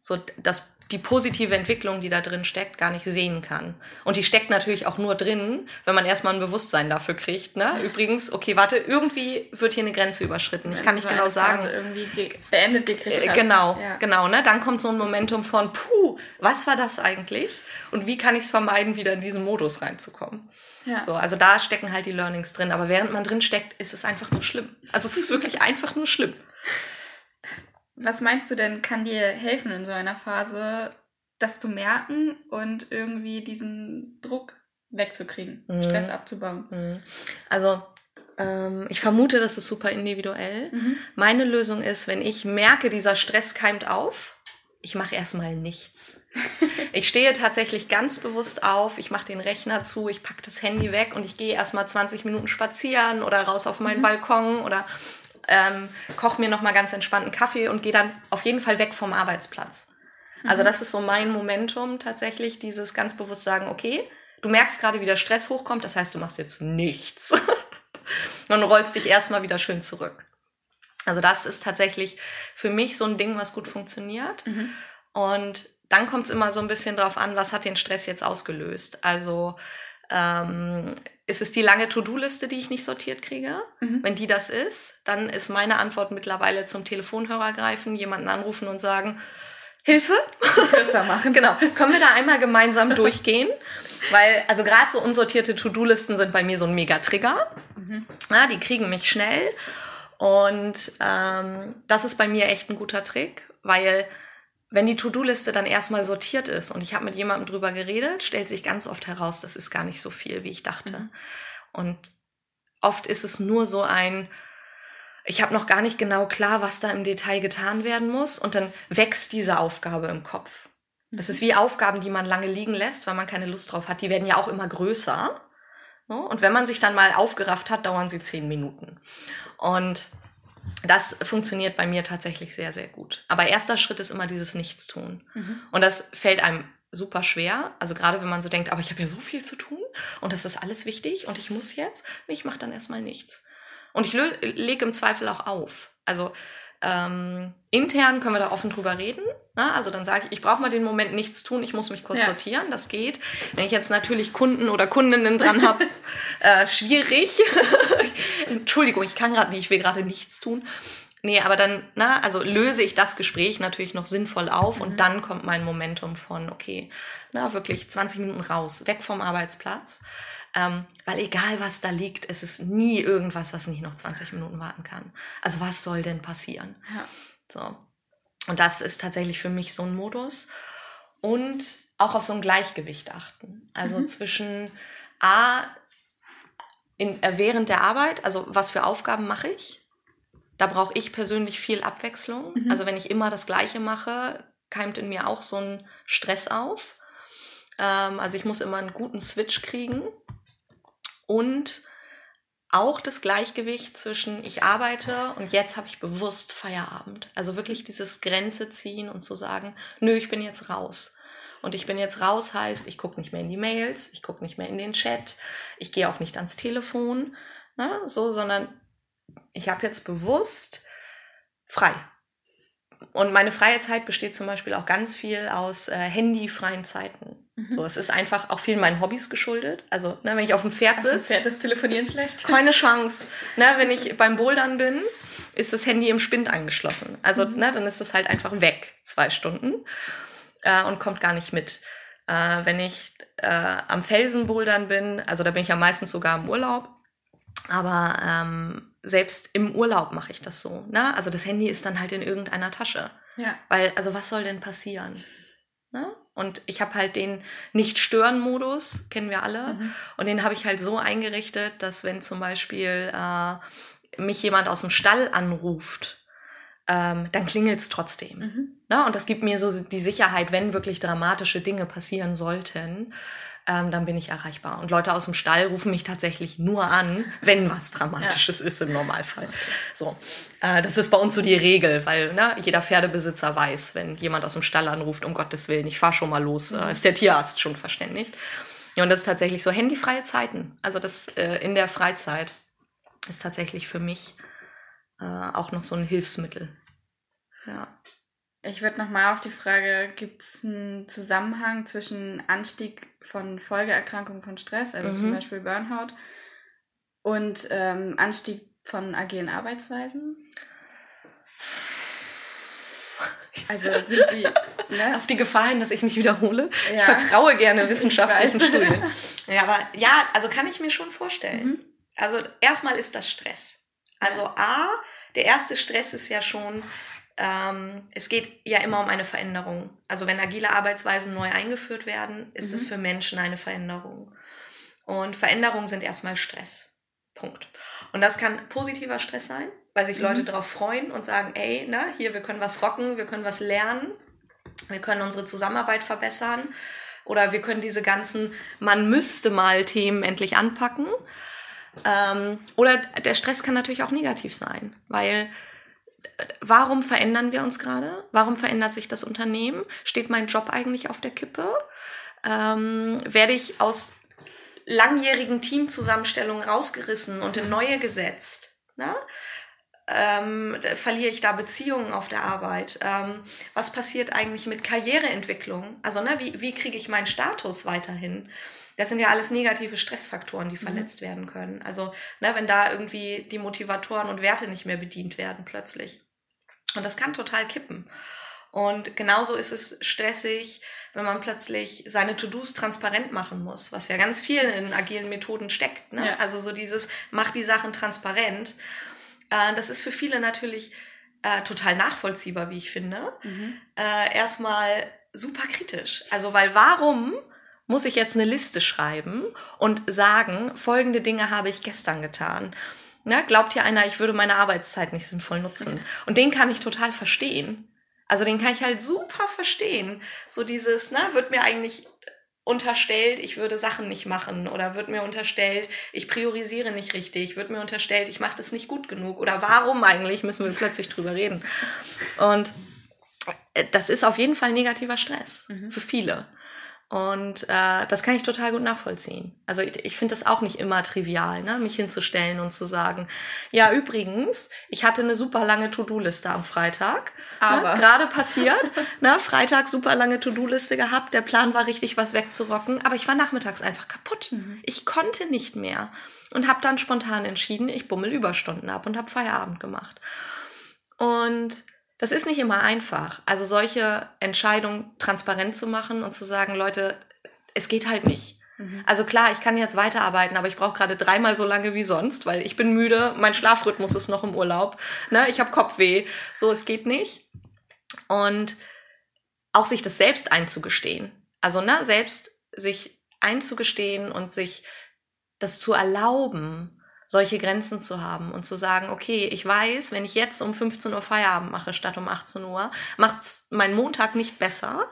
so das die positive Entwicklung, die da drin steckt, gar nicht sehen kann. Und die steckt natürlich auch nur drin, wenn man erstmal ein Bewusstsein dafür kriegt. Ne? Übrigens, okay, warte, irgendwie wird hier eine Grenze überschritten. Ich kann nicht genau sagen. irgendwie ge beendet gekriegt. Hast. Genau, ja. genau. Ne? Dann kommt so ein Momentum von, puh, was war das eigentlich? Und wie kann ich es vermeiden, wieder in diesen Modus reinzukommen? Ja. So, also da stecken halt die Learnings drin. Aber während man drin steckt, ist es einfach nur schlimm. Also es ist wirklich *laughs* einfach nur schlimm. Was meinst du denn, kann dir helfen in so einer Phase, das zu merken und irgendwie diesen Druck wegzukriegen, mhm. Stress abzubauen? Mhm. Also ähm, ich vermute, das ist super individuell. Mhm. Meine Lösung ist, wenn ich merke, dieser Stress keimt auf, ich mache erstmal nichts. *laughs* ich stehe tatsächlich ganz bewusst auf, ich mache den Rechner zu, ich packe das Handy weg und ich gehe erstmal 20 Minuten spazieren oder raus auf meinen mhm. Balkon oder ähm, koche mir nochmal ganz entspannten Kaffee und gehe dann auf jeden Fall weg vom Arbeitsplatz. Also mhm. das ist so mein Momentum tatsächlich, dieses ganz bewusst sagen, okay, du merkst gerade, wie der Stress hochkommt, das heißt, du machst jetzt nichts. *laughs* und rollst dich erstmal wieder schön zurück. Also das ist tatsächlich für mich so ein Ding, was gut funktioniert. Mhm. Und dann kommt es immer so ein bisschen drauf an, was hat den Stress jetzt ausgelöst. Also Ähm, ist es die lange To-Do-Liste, die ich nicht sortiert kriege? Mhm. Wenn die das ist, dann ist meine Antwort mittlerweile zum Telefonhörer greifen, jemanden anrufen und sagen, Hilfe? Kürzer machen. *laughs* genau. Können wir da einmal gemeinsam *laughs* durchgehen? Weil, also gerade so unsortierte To-Do-Listen sind bei mir so ein Mega-Trigger. Mhm. Ja, die kriegen mich schnell. Und ähm, das ist bei mir echt ein guter Trick, weil wenn die To-Do-Liste dann erstmal sortiert ist und ich habe mit jemandem drüber geredet, stellt sich ganz oft heraus, das ist gar nicht so viel, wie ich dachte. Mhm. Und oft ist es nur so ein, ich habe noch gar nicht genau klar, was da im Detail getan werden muss und dann wächst diese Aufgabe im Kopf. Es ist wie Aufgaben, die man lange liegen lässt, weil man keine Lust drauf hat. Die werden ja auch immer größer. Und wenn man sich dann mal aufgerafft hat, dauern sie zehn Minuten. Und das funktioniert bei mir tatsächlich sehr, sehr gut. Aber erster Schritt ist immer dieses Nichtstun. Mhm. Und das fällt einem super schwer. Also gerade wenn man so denkt, aber ich habe ja so viel zu tun und das ist alles wichtig und ich muss jetzt. Ich mache dann erstmal nichts. Und ich lege im Zweifel auch auf. Also ähm, intern können wir da offen drüber reden. Na, also dann sage ich, ich brauche mal den Moment nichts tun, ich muss mich kurz ja. sortieren, das geht. Wenn ich jetzt natürlich Kunden oder Kundinnen dran habe, *laughs* äh, schwierig. *laughs* Entschuldigung, ich kann gerade nicht, ich will gerade nichts tun. Nee, aber dann, na, also löse ich das Gespräch natürlich noch sinnvoll auf mhm. und dann kommt mein Momentum von, okay, na, wirklich 20 Minuten raus, weg vom Arbeitsplatz. Ähm, weil egal was da liegt, es ist nie irgendwas, was nicht noch 20 Minuten warten kann. Also was soll denn passieren? Ja. So. Und das ist tatsächlich für mich so ein Modus. Und auch auf so ein Gleichgewicht achten. Also mhm. zwischen A, in, äh, während der Arbeit, also was für Aufgaben mache ich? Da brauche ich persönlich viel Abwechslung. Mhm. Also wenn ich immer das Gleiche mache, keimt in mir auch so ein Stress auf. Ähm, also ich muss immer einen guten Switch kriegen und auch das Gleichgewicht zwischen ich arbeite und jetzt habe ich bewusst Feierabend. Also wirklich dieses Grenze ziehen und zu sagen, nö, ich bin jetzt raus. Und ich bin jetzt raus heißt, ich gucke nicht mehr in die Mails, ich gucke nicht mehr in den Chat, ich gehe auch nicht ans Telefon, ne, so, sondern ich habe jetzt bewusst frei. Und meine freie Zeit besteht zum Beispiel auch ganz viel aus äh, handyfreien Zeiten. Mhm. So, es ist einfach auch viel meinen Hobbys geschuldet. Also, ne, wenn ich auf dem Pferd sitze. Pferd ist Telefonieren schlecht. Keine *laughs* Chance. Ne, wenn ich beim Bouldern bin, ist das Handy im Spind angeschlossen. Also, mhm. ne, dann ist das halt einfach weg, zwei Stunden, äh, und kommt gar nicht mit. Äh, wenn ich äh, am Felsen bouldern bin, also da bin ich ja meistens sogar im Urlaub, aber ähm, selbst im Urlaub mache ich das so. Ne? Also das Handy ist dann halt in irgendeiner Tasche. Ja. Weil, also was soll denn passieren? Ne? Und ich habe halt den Nicht-Stören-Modus, kennen wir alle. Mhm. Und den habe ich halt so eingerichtet, dass wenn zum Beispiel äh, mich jemand aus dem Stall anruft, ähm, dann klingelt es trotzdem. Mhm. Ne? Und das gibt mir so die Sicherheit, wenn wirklich dramatische Dinge passieren sollten, ähm, dann bin ich erreichbar. Und Leute aus dem Stall rufen mich tatsächlich nur an, wenn was Dramatisches ja. ist im Normalfall. So, äh, das ist bei uns so die Regel, weil ne, jeder Pferdebesitzer weiß, wenn jemand aus dem Stall anruft, um Gottes Willen, ich fahr schon mal los, äh, mhm. ist der Tierarzt schon verständigt. Ja, und das ist tatsächlich so handyfreie Zeiten. Also das äh, in der Freizeit ist tatsächlich für mich äh, auch noch so ein Hilfsmittel. Ja. Ich würde nochmal auf die Frage, gibt es einen Zusammenhang zwischen Anstieg von Folgeerkrankungen von Stress, also mhm. zum Beispiel Burnout, und ähm, Anstieg von agilen Arbeitsweisen? Also sind die. *laughs* Ne? Auf die Gefahr hin, dass ich mich wiederhole. Ja. Ich vertraue gerne wissenschaftlichen Studien. *laughs* Ja, aber ja, also kann ich mir schon vorstellen. Mhm. Also erstmal ist das Stress. Also A, der erste Stress ist ja schon, ähm, es geht ja immer um eine Veränderung. Also wenn agile Arbeitsweisen neu eingeführt werden, ist mhm. es für Menschen eine Veränderung. Und Veränderungen sind erstmal Stress. Punkt. Und das kann positiver Stress sein, weil sich Leute mhm. darauf freuen und sagen, ey, na, hier, wir können was rocken, wir können was lernen, wir können unsere Zusammenarbeit verbessern oder wir können diese ganzen Man müsste mal Themen endlich anpacken. Ähm, oder der Stress kann natürlich auch negativ sein, weil warum verändern wir uns gerade? Warum verändert sich das Unternehmen? Steht mein Job eigentlich auf der Kippe? Ähm, werde ich aus langjährigen Teamzusammenstellungen rausgerissen und in neue gesetzt? Na? ähm, verliere ich da Beziehungen auf der Arbeit? Ähm, was passiert eigentlich mit Karriereentwicklung? Also, ne, wie, wie kriege ich meinen Status weiterhin? Das sind ja alles negative Stressfaktoren, die mhm. verletzt mhm. werden können. Also, ne, wenn da irgendwie die Motivatoren und Werte nicht mehr bedient werden plötzlich. Und das kann total kippen. Und genauso ist es stressig, wenn man plötzlich seine To-Dos transparent machen muss, was ja ganz viel in agilen Methoden steckt. Ne? Ja. Also so dieses, mach die Sachen transparent. Äh, das ist für viele natürlich äh, total nachvollziehbar, wie ich finde. Mhm. Äh, erstmal super kritisch. Also, weil warum muss ich jetzt eine Liste schreiben und sagen, folgende Dinge habe ich gestern getan? Na, glaubt hier einer, ich würde meine Arbeitszeit nicht sinnvoll nutzen? Und den kann ich total verstehen. Also den kann ich halt super verstehen. So dieses, ne, wird mir eigentlich unterstellt, ich würde Sachen nicht machen oder wird mir unterstellt, ich priorisiere nicht richtig, wird mir unterstellt, ich mache das nicht gut genug oder warum eigentlich müssen wir plötzlich drüber reden. Und äh, das ist auf jeden Fall negativer Stress mhm. für viele. Und äh, das kann ich total gut nachvollziehen. Also ich, ich finde das auch nicht immer trivial, ne? mich hinzustellen und zu sagen, ja übrigens, ich hatte eine super lange To-Do-Liste am Freitag. Ne? Aber ne? gerade passiert, *laughs* ne? Freitag super lange To-Do-Liste gehabt, der Plan war richtig, was wegzurocken, aber ich war nachmittags einfach kaputt. Mhm. Ich konnte nicht mehr und habe dann spontan entschieden, ich bummel Überstunden ab und habe Feierabend gemacht. Und das ist nicht immer einfach. Also solche Entscheidungen transparent zu machen und zu sagen, Leute, es geht halt nicht. Mhm. Also klar, ich kann jetzt weiterarbeiten, aber ich brauche gerade dreimal so lange wie sonst, weil ich bin müde, mein Schlafrhythmus ist noch im Urlaub, ne, ich habe Kopfweh, so es geht nicht. Und auch sich das selbst einzugestehen. Also ne, selbst sich einzugestehen und sich das zu erlauben, solche Grenzen zu haben und zu sagen, okay, ich weiß, wenn ich jetzt um 15 Uhr Feierabend mache statt um 18 Uhr, macht es meinen Montag nicht besser.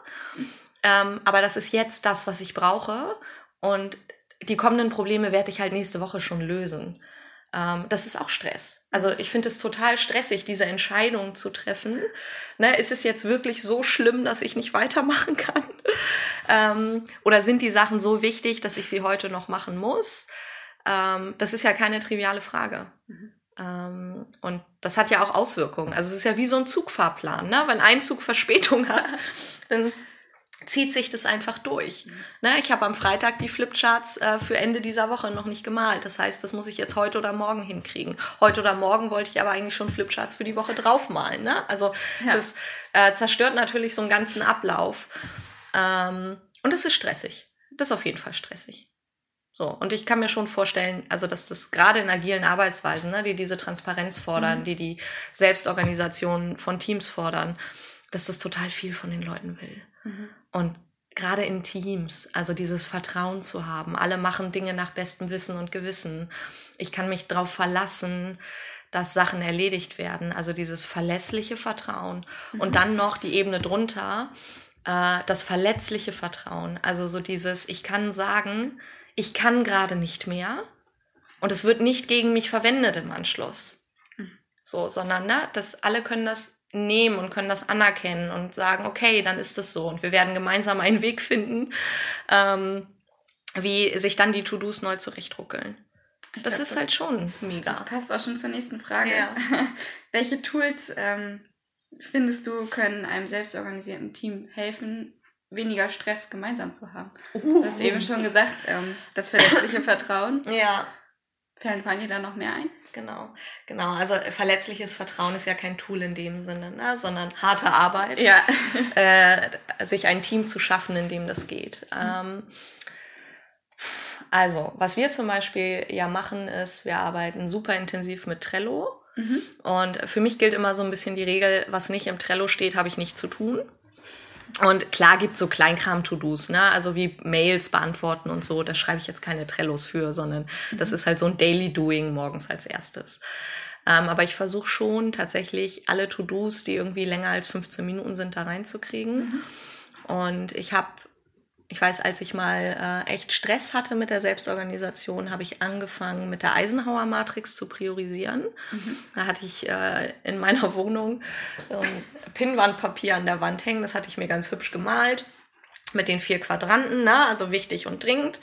Ähm, aber das ist jetzt das, was ich brauche. Und die kommenden Probleme werde ich halt nächste Woche schon lösen. Ähm, das ist auch Stress. Also ich finde es total stressig, diese Entscheidung zu treffen. Ne, ist es jetzt wirklich so schlimm, dass ich nicht weitermachen kann? *laughs* ähm, oder sind die Sachen so wichtig, dass ich sie heute noch machen muss? Ähm, das ist ja keine triviale Frage. Mhm. Ähm, und das hat ja auch Auswirkungen. Also es ist ja wie so ein Zugfahrplan. Ne? Wenn ein Zug Verspätung hat, *laughs* dann zieht sich das einfach durch. Mhm. Ne? Ich habe am Freitag die Flipcharts äh, für Ende dieser Woche noch nicht gemalt. Das heißt, das muss ich jetzt heute oder morgen hinkriegen. Heute oder morgen wollte ich aber eigentlich schon Flipcharts für die Woche draufmalen. Ne? Also ja. das äh, zerstört natürlich so einen ganzen Ablauf. Ähm, und es ist stressig. Das ist auf jeden Fall stressig. So, und ich kann mir schon vorstellen, also dass das gerade in agilen Arbeitsweisen, ne, die diese Transparenz fordern, mhm. die die Selbstorganisation von Teams fordern, dass das total viel von den Leuten will. Mhm. Und gerade in Teams, also dieses Vertrauen zu haben, alle machen Dinge nach bestem Wissen und Gewissen. Ich kann mich darauf verlassen, dass Sachen erledigt werden, also dieses verlässliche Vertrauen. Mhm. Und dann noch die Ebene drunter, äh, das verletzliche Vertrauen. Also so dieses, ich kann sagen, ich kann gerade nicht mehr und es wird nicht gegen mich verwendet im Anschluss. So, sondern ne, dass alle können das nehmen und können das anerkennen und sagen, okay, dann ist das so und wir werden gemeinsam einen Weg finden, ähm, wie sich dann die To-Dos neu zurechtruckeln. Ich das glaub, ist das, halt schon mega. Das passt auch schon zur nächsten Frage. Ja. *laughs* Welche Tools ähm, findest du, können einem selbstorganisierten Team helfen, weniger Stress gemeinsam zu haben. Uh, du hast eben schon gesagt, ähm, das verletzliche *laughs* Vertrauen. Ja. Fallen dir da noch mehr ein? Genau, genau. Also verletzliches Vertrauen ist ja kein Tool in dem Sinne, ne? sondern harte Arbeit. Ja. *laughs* äh, sich ein Team zu schaffen, in dem das geht. Mhm. Ähm, also, was wir zum Beispiel ja machen, ist, wir arbeiten super intensiv mit Trello. Mhm. Und für mich gilt immer so ein bisschen die Regel, was nicht im Trello steht, habe ich nicht zu tun. Und klar gibt es so Kleinkram-To-Dos, ne? Also wie Mails beantworten und so. Da schreibe ich jetzt keine Trellos für, sondern mhm. das ist halt so ein Daily Doing morgens als erstes. Ähm, aber ich versuche schon tatsächlich alle To-Dos, die irgendwie länger als 15 Minuten sind, da reinzukriegen. Mhm. Und ich habe ich weiß, als ich mal äh, echt Stress hatte mit der Selbstorganisation, habe ich angefangen, mit der Eisenhower-Matrix zu priorisieren. Mhm. Da hatte ich äh, in meiner Wohnung ähm, Pinnwandpapier an der Wand hängen. Das hatte ich mir ganz hübsch gemalt mit den vier Quadranten, ne? also wichtig und dringend.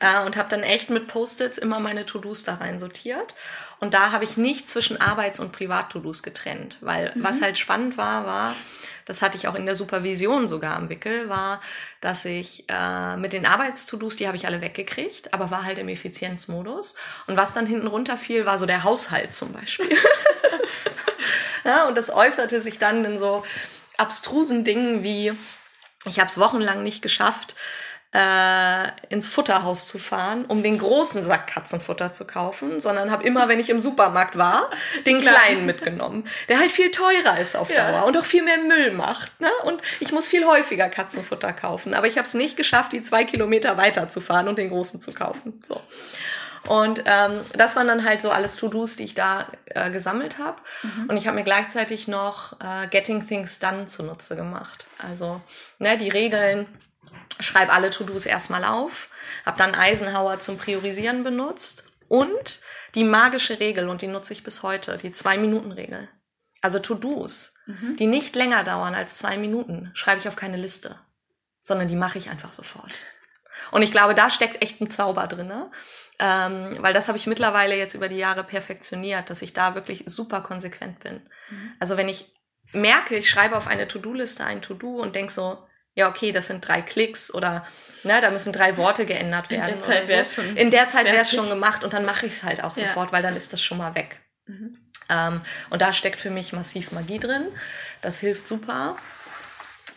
Äh, und habe dann echt mit Post-its immer meine To-Dos da rein sortiert. Und da habe ich nicht zwischen Arbeits- und Privat-To-Dos getrennt, weil mhm. was halt spannend war, war, das hatte ich auch in der Supervision sogar am Wickel, war, dass ich äh, mit den Arbeits-To-Dos, die habe ich alle weggekriegt, aber war halt im Effizienzmodus. Und was dann hinten runterfiel, war so der Haushalt zum Beispiel. *laughs* ja, und das äußerte sich dann in so abstrusen Dingen wie, ich habe es wochenlang nicht geschafft, äh, ins Futterhaus zu fahren, um den großen Sack Katzenfutter zu kaufen, sondern habe immer, wenn ich im Supermarkt war, den kleinen mitgenommen, der halt viel teurer ist auf Dauer ja. und auch viel mehr Müll macht. Ne? Und ich muss viel häufiger Katzenfutter kaufen, aber ich habe es nicht geschafft, die zwei Kilometer weiter zu fahren und den großen zu kaufen. So. Und ähm, das waren dann halt so alles To-Dos, die ich da äh, gesammelt habe. Mhm. Und ich habe mir gleichzeitig noch äh, Getting Things Done zunutze gemacht. Also ne, die Regeln, schreibe alle To-Dos erstmal auf, habe dann Eisenhower zum Priorisieren benutzt und die magische Regel, und die nutze ich bis heute, die Zwei-Minuten-Regel. Also To-Dos, mhm. die nicht länger dauern als zwei Minuten, schreibe ich auf keine Liste, sondern die mache ich einfach sofort. Und ich glaube, da steckt echt ein Zauber drin, ähm, weil das habe ich mittlerweile jetzt über die Jahre perfektioniert, dass ich da wirklich super konsequent bin. Mhm. Also wenn ich merke, ich schreibe auf eine To-Do-Liste ein To-Do und denke so, ja, okay, das sind drei Klicks oder ne, da müssen drei Worte geändert werden. *laughs* In der Zeit wäre es so. schon, In der Zeit wäre es schon gemacht und dann mache ich es halt auch ja. sofort, weil dann ist das schon mal weg. Mhm. Ähm, und da steckt für mich massiv Magie drin. Das hilft super.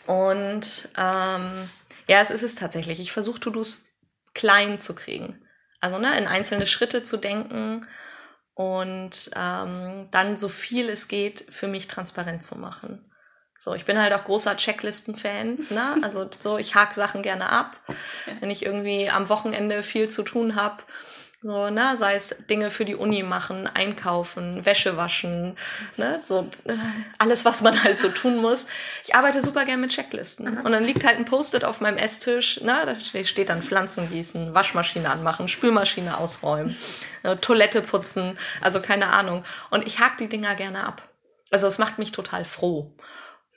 Und ähm, ja, es ist es tatsächlich. Ich versuche To-Dos klein zu kriegen. Also ne, in einzelne Schritte zu denken und ähm, dann so viel es geht für mich transparent zu machen. So, ich bin halt auch großer Checklisten-Fan. Ne? Also so, ich hake Sachen gerne ab. Wenn ich irgendwie am Wochenende viel zu tun habe, so, ne, sei es Dinge für die Uni machen, einkaufen, Wäsche waschen, ne, so äh, alles, was man halt so tun muss. Ich arbeite super gerne mit Checklisten. Und dann liegt halt ein Post-it auf meinem Esstisch, ne, da steht dann Pflanzen gießen, Waschmaschine anmachen, Spülmaschine ausräumen, äh, Toilette putzen, also keine Ahnung. Und ich hake die Dinger gerne ab. Also es macht mich total froh.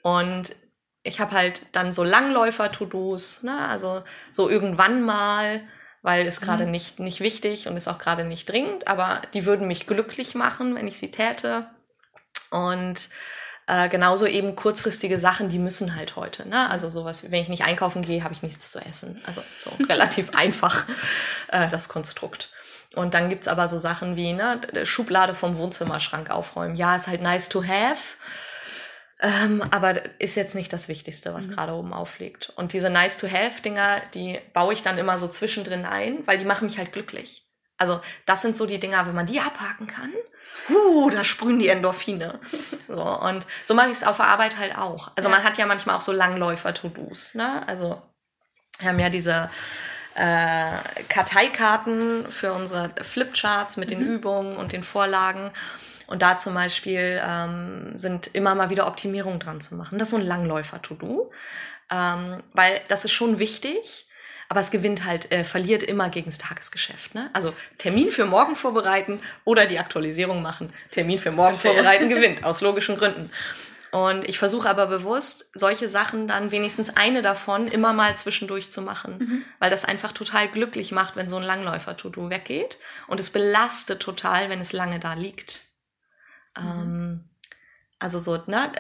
Und ich habe halt dann so Langläufer-To-Dos, ne? also so irgendwann mal, weil es gerade mhm. nicht, nicht wichtig und ist auch gerade nicht dringend, aber die würden mich glücklich machen, wenn ich sie täte. Und äh, genauso eben kurzfristige Sachen, die müssen halt heute. Ne? Also sowas, wenn ich nicht einkaufen gehe, habe ich nichts zu essen. Also so *laughs* relativ einfach äh, das Konstrukt. Und dann gibt's aber so Sachen wie ne, Schublade vom Wohnzimmerschrank aufräumen. Ja, ist halt nice to have. Ähm, aber ist jetzt nicht das Wichtigste, was mhm. gerade oben aufliegt. Und diese Nice-to-Have-Dinger, die baue ich dann immer so zwischendrin ein, weil die machen mich halt glücklich. Also das sind so die Dinger, wenn man die abhaken kann, huh, da sprühen die Endorphine. So, und so mache ich es auf der Arbeit halt auch. Also ja. man hat ja manchmal auch so Langläufer-To-Dos. Ne? Also wir haben ja diese äh, Karteikarten für unsere Flipcharts mit mhm. den Übungen und den Vorlagen. Und da zum Beispiel ähm, sind immer mal wieder Optimierungen dran zu machen. Das ist so ein Langläufer-To-Do, ähm, weil das ist schon wichtig. Aber es gewinnt halt, äh, verliert immer gegen das Tagesgeschäft. Ne? Also Termin für morgen vorbereiten oder die Aktualisierung machen. Termin für morgen Verstehe. vorbereiten gewinnt, *laughs* aus logischen Gründen. Und ich versuche aber bewusst, solche Sachen dann wenigstens eine davon immer mal zwischendurch zu machen, mhm. weil das einfach total glücklich macht, wenn so ein Langläufer-To-Do weggeht. Und es belastet total, wenn es lange da liegt. Mhm. Ähm, also so, ne,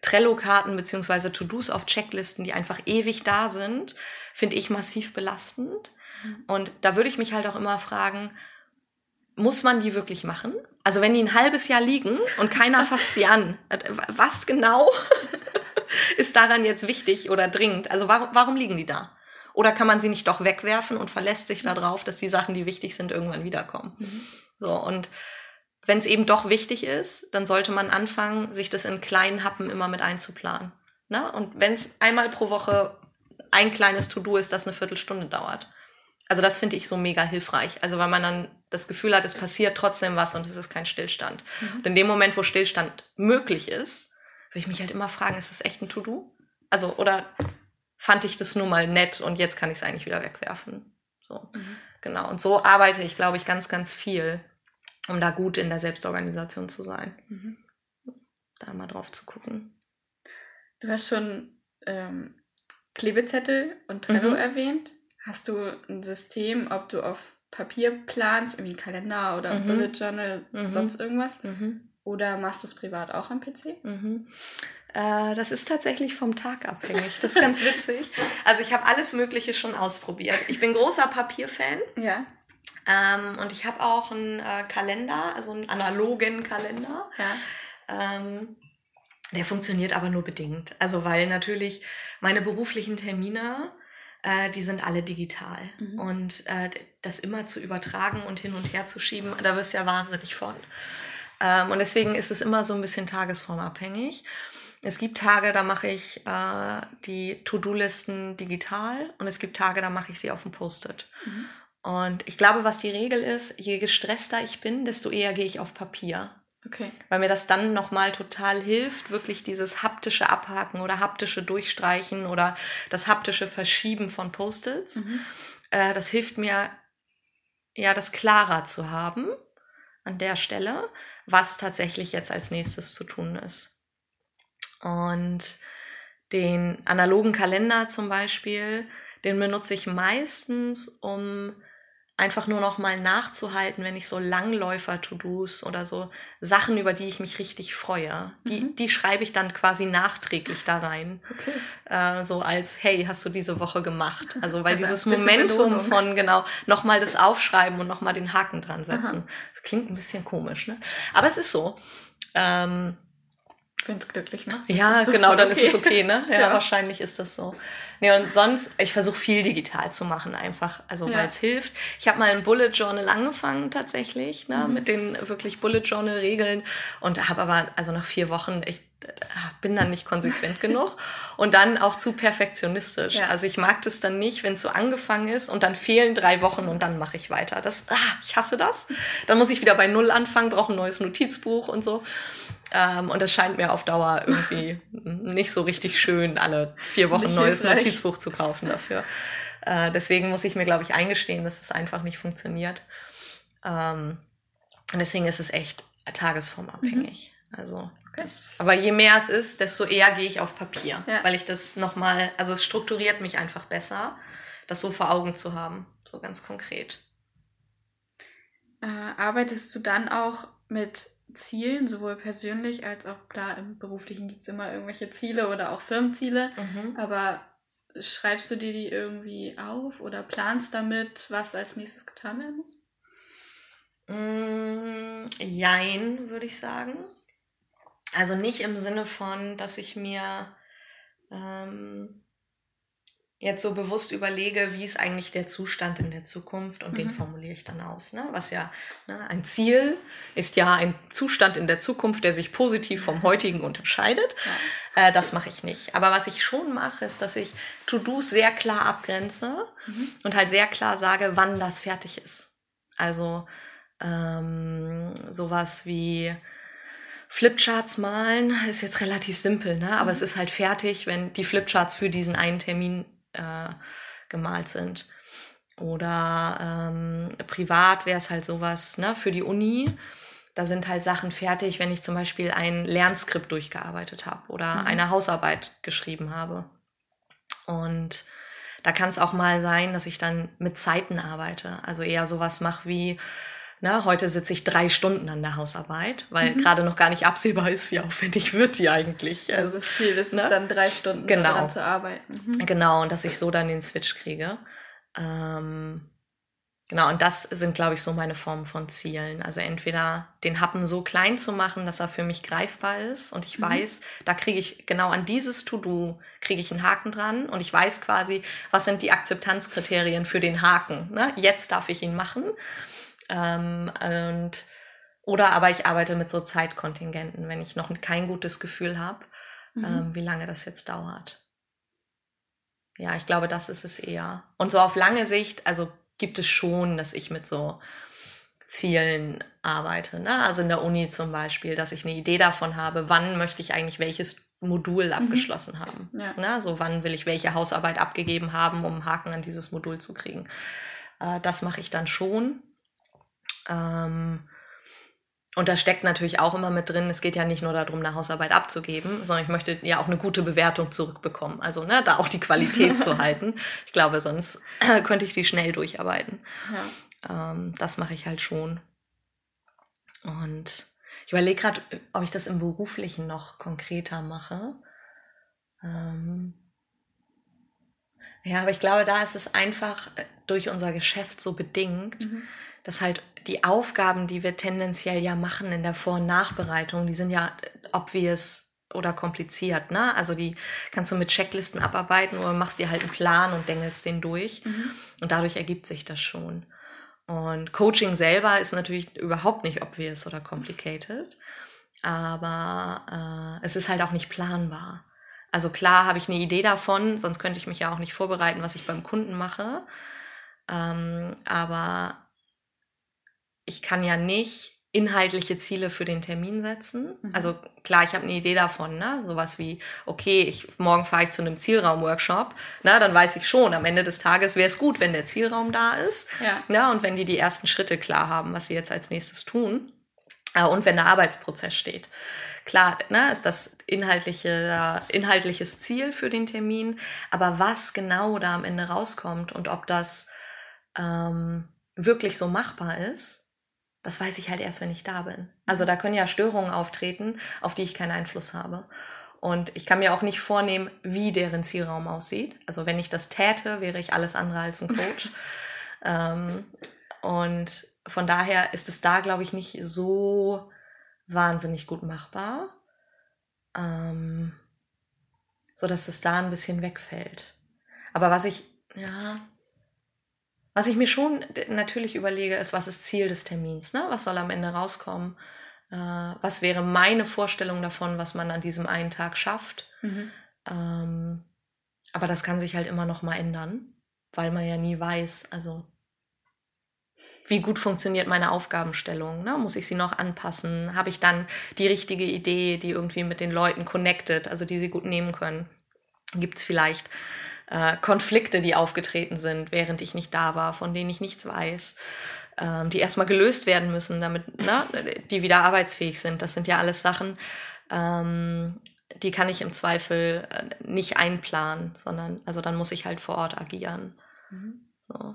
Trello-Karten beziehungsweise To-Dos auf Checklisten, die einfach ewig da sind, finde ich massiv belastend. Mhm. Und da würde ich mich halt auch immer fragen, muss man die wirklich machen? Also wenn die ein halbes Jahr liegen und keiner fasst sie an, *laughs* was genau *laughs* ist daran jetzt wichtig oder dringend? Also warum, warum liegen die da? Oder kann man sie nicht doch wegwerfen und verlässt sich darauf, dass die Sachen, die wichtig sind, irgendwann wiederkommen? Mhm. So, und wenn es eben doch wichtig ist, dann sollte man anfangen, sich das in kleinen Happen immer mit einzuplanen. Ne? Und wenn es einmal pro Woche ein kleines To-Do ist, das eine Viertelstunde dauert. Also das finde ich so mega hilfreich. Also weil man dann das Gefühl hat, es passiert trotzdem was und es ist kein Stillstand. Mhm. Und in dem Moment, wo Stillstand möglich ist, würde ich mich halt immer fragen, ist das echt ein To-Do? Also, oder fand ich das nur mal nett und jetzt kann ich es eigentlich wieder wegwerfen? So, mhm. genau. Und so arbeite ich, glaube ich, ganz, ganz viel um da gut in der Selbstorganisation zu sein. Mhm. Da mal drauf zu gucken. Du hast schon ähm, Klebezettel und Trello mhm. erwähnt. Hast du ein System, ob du auf Papier planst, irgendwie Kalender oder mhm. Bullet Journal, mhm. sonst irgendwas? Mhm. Oder machst du es privat auch am PC? Mhm. Äh, das ist tatsächlich vom Tag abhängig. Das ist ganz *laughs* witzig. Also ich habe alles Mögliche schon ausprobiert. Ich bin großer Papierfan. Ja. Ähm, und ich habe auch einen äh, Kalender, also einen analogen Kalender. Ja. Ähm, der funktioniert aber nur bedingt. Also weil natürlich meine beruflichen Termine, äh, die sind alle digital. Mhm. Und äh, das immer zu übertragen und hin und her zu schieben, da wirst du ja wahnsinnig von. Ähm, und deswegen ist es immer so ein bisschen tagesformabhängig. Es gibt Tage, da mache ich äh, die To-Do-Listen digital und es gibt Tage, da mache ich sie auf dem Post-it. Mhm. Und ich glaube, was die Regel ist, je gestresster ich bin, desto eher gehe ich auf Papier. Okay. Weil mir das dann nochmal total hilft, wirklich dieses haptische Abhaken oder haptische Durchstreichen oder das haptische Verschieben von Post-its. Mhm. Äh, das hilft mir, ja, das klarer zu haben an der Stelle, was tatsächlich jetzt als nächstes zu tun ist. Und den analogen Kalender zum Beispiel, den benutze ich meistens, um einfach nur noch mal nachzuhalten, wenn ich so Langläufer-To-Dos oder so Sachen, über die ich mich richtig freue, die, mhm. die schreibe ich dann quasi nachträglich da rein. Okay. Äh, so als, hey, hast du diese Woche gemacht? Also weil also dieses Momentum von, genau, noch mal das Aufschreiben und noch mal den Haken dran setzen. Aha. Das klingt ein bisschen komisch, ne? Aber es ist so. Ähm, wenn es glücklich macht. Ja, genau, dann okay. ist es okay, ne? *laughs* Ja, ja, wahrscheinlich ist das so. Nee, und sonst, ich versuche viel digital zu machen einfach, also ja. weil es hilft. Ich habe mal ein Bullet Journal angefangen tatsächlich, ne, mhm. mit den wirklich Bullet Journal Regeln und habe aber, also nach vier Wochen, ich bin dann nicht konsequent *laughs* genug und dann auch zu perfektionistisch. Ja. Also ich mag das dann nicht, wenn es so angefangen ist und dann fehlen drei Wochen und dann mache ich weiter. Das, ah, ich hasse das. Dann muss ich wieder bei Null anfangen, brauche ein neues Notizbuch und so. Ähm, und es scheint mir auf Dauer irgendwie *laughs* nicht so richtig schön, alle vier Wochen ein neues Notizbuch zu kaufen dafür. Äh, deswegen muss ich mir, glaube ich, eingestehen, dass es einfach nicht funktioniert. Ähm, und deswegen ist es echt tagesformabhängig. Mhm. Also, okay. das, aber je mehr es ist, desto eher gehe ich auf Papier, ja. weil ich das nochmal, also es strukturiert mich einfach besser, das so vor Augen zu haben, so ganz konkret. Äh, arbeitest du dann auch mit Zielen, sowohl persönlich als auch klar im beruflichen gibt es immer irgendwelche Ziele oder auch Firmenziele, mhm. aber schreibst du dir die irgendwie auf oder planst damit, was als nächstes getan werden muss? Mm, jein, würde ich sagen. Also nicht im Sinne von, dass ich mir ähm, jetzt so bewusst überlege, wie ist eigentlich der Zustand in der Zukunft und mhm. den formuliere ich dann aus. Ne? Was ja ne, ein Ziel ist ja ein Zustand in der Zukunft, der sich positiv vom heutigen unterscheidet. Ja. Äh, das mache ich nicht. Aber was ich schon mache, ist, dass ich To-Dos sehr klar abgrenze mhm. und halt sehr klar sage, wann das fertig ist. Also ähm, sowas wie Flipcharts malen ist jetzt relativ simpel, ne? aber mhm. es ist halt fertig, wenn die Flipcharts für diesen einen Termin äh, gemalt sind. Oder ähm, privat wäre es halt sowas ne, für die Uni. Da sind halt Sachen fertig, wenn ich zum Beispiel ein Lernskript durchgearbeitet habe oder mhm. eine Hausarbeit geschrieben habe. Und da kann es auch mal sein, dass ich dann mit Zeiten arbeite. Also eher sowas mache wie, na, heute sitze ich drei Stunden an der Hausarbeit, weil mhm. gerade noch gar nicht absehbar ist, wie aufwendig wird die eigentlich. Also das Ziel ist ne? es dann drei Stunden genau. daran zu arbeiten. Mhm. Genau, und dass ich so dann den Switch kriege. Ähm, genau, und das sind, glaube ich, so meine Formen von Zielen. Also entweder den Happen so klein zu machen, dass er für mich greifbar ist und ich mhm. weiß, da kriege ich genau an dieses To-Do kriege ich einen Haken dran und ich weiß quasi, was sind die Akzeptanzkriterien für den Haken. Ne? Jetzt darf ich ihn machen. Ähm, und, oder aber ich arbeite mit so Zeitkontingenten, wenn ich noch kein gutes Gefühl habe, mhm. ähm, wie lange das jetzt dauert. Ja, ich glaube, das ist es eher. Und so auf lange Sicht, also gibt es schon, dass ich mit so Zielen arbeite. Ne? Also in der Uni zum Beispiel, dass ich eine Idee davon habe, wann möchte ich eigentlich welches Modul mhm. abgeschlossen mhm. haben. Ja. Ne? Also wann will ich welche Hausarbeit abgegeben haben, um einen Haken an dieses Modul zu kriegen. Äh, das mache ich dann schon. Ähm, und da steckt natürlich auch immer mit drin, es geht ja nicht nur darum, eine Hausarbeit abzugeben, sondern ich möchte ja auch eine gute Bewertung zurückbekommen. Also ne, da auch die Qualität *laughs* zu halten. Ich glaube, sonst *clears throat* könnte ich die schnell durcharbeiten. Ja. Ähm, das mache ich halt schon. Und ich überlege gerade, ob ich das im Beruflichen noch konkreter mache. Ähm ja, aber ich glaube, da ist es einfach äh, durch unser Geschäft so bedingt, mhm. dass halt die Aufgaben, die wir tendenziell ja machen in der Vor- und Nachbereitung, die sind ja obvious oder kompliziert, ne? Also die kannst du mit Checklisten abarbeiten oder machst dir halt einen Plan und dengelst den durch. Mhm. Und dadurch ergibt sich das schon. Und Coaching selber ist natürlich überhaupt nicht obvious oder complicated, aber äh, es ist halt auch nicht planbar. Also klar habe ich eine Idee davon, sonst könnte ich mich ja auch nicht vorbereiten, was ich beim Kunden mache. Ähm, aber ich kann ja nicht inhaltliche Ziele für den Termin setzen. Mhm. Also klar, ich habe eine Idee davon, ne? Sowas wie, okay, ich, morgen fahre ich zu einem Zielraum-Workshop, na, dann weiß ich schon, am Ende des Tages wäre es gut, wenn der Zielraum da ist. Ja. Na, und wenn die die ersten Schritte klar haben, was sie jetzt als nächstes tun. Äh, und wenn der Arbeitsprozess steht. Klar, ne, ist das inhaltliche, inhaltliches Ziel für den Termin, aber was genau da am Ende rauskommt und ob das ähm, wirklich so machbar ist, das weiß ich halt erst, wenn ich da bin. Also da können ja Störungen auftreten, auf die ich keinen Einfluss habe. Und ich kann mir auch nicht vornehmen, wie deren Zielraum aussieht. Also wenn ich das täte, wäre ich alles andere als ein Coach. *laughs* ähm, und von daher ist es da, glaube ich, nicht so wahnsinnig gut machbar, ähm, so dass es da ein bisschen wegfällt. Aber was ich, ja, was ich mir schon natürlich überlege, ist, was ist Ziel des Termins? Ne? Was soll am Ende rauskommen? Äh, was wäre meine Vorstellung davon, was man an diesem einen Tag schafft? Mhm. Ähm, aber das kann sich halt immer noch mal ändern, weil man ja nie weiß, also wie gut funktioniert meine Aufgabenstellung? Ne? Muss ich sie noch anpassen? Habe ich dann die richtige Idee, die irgendwie mit den Leuten connected, also die sie gut nehmen können? Gibt es vielleicht äh, Konflikte, die aufgetreten sind, während ich nicht da war, von denen ich nichts weiß, ähm, die erstmal gelöst werden müssen, damit ne, die wieder arbeitsfähig sind. Das sind ja alles Sachen, ähm, die kann ich im Zweifel äh, nicht einplanen, sondern also dann muss ich halt vor Ort agieren. Mhm. So.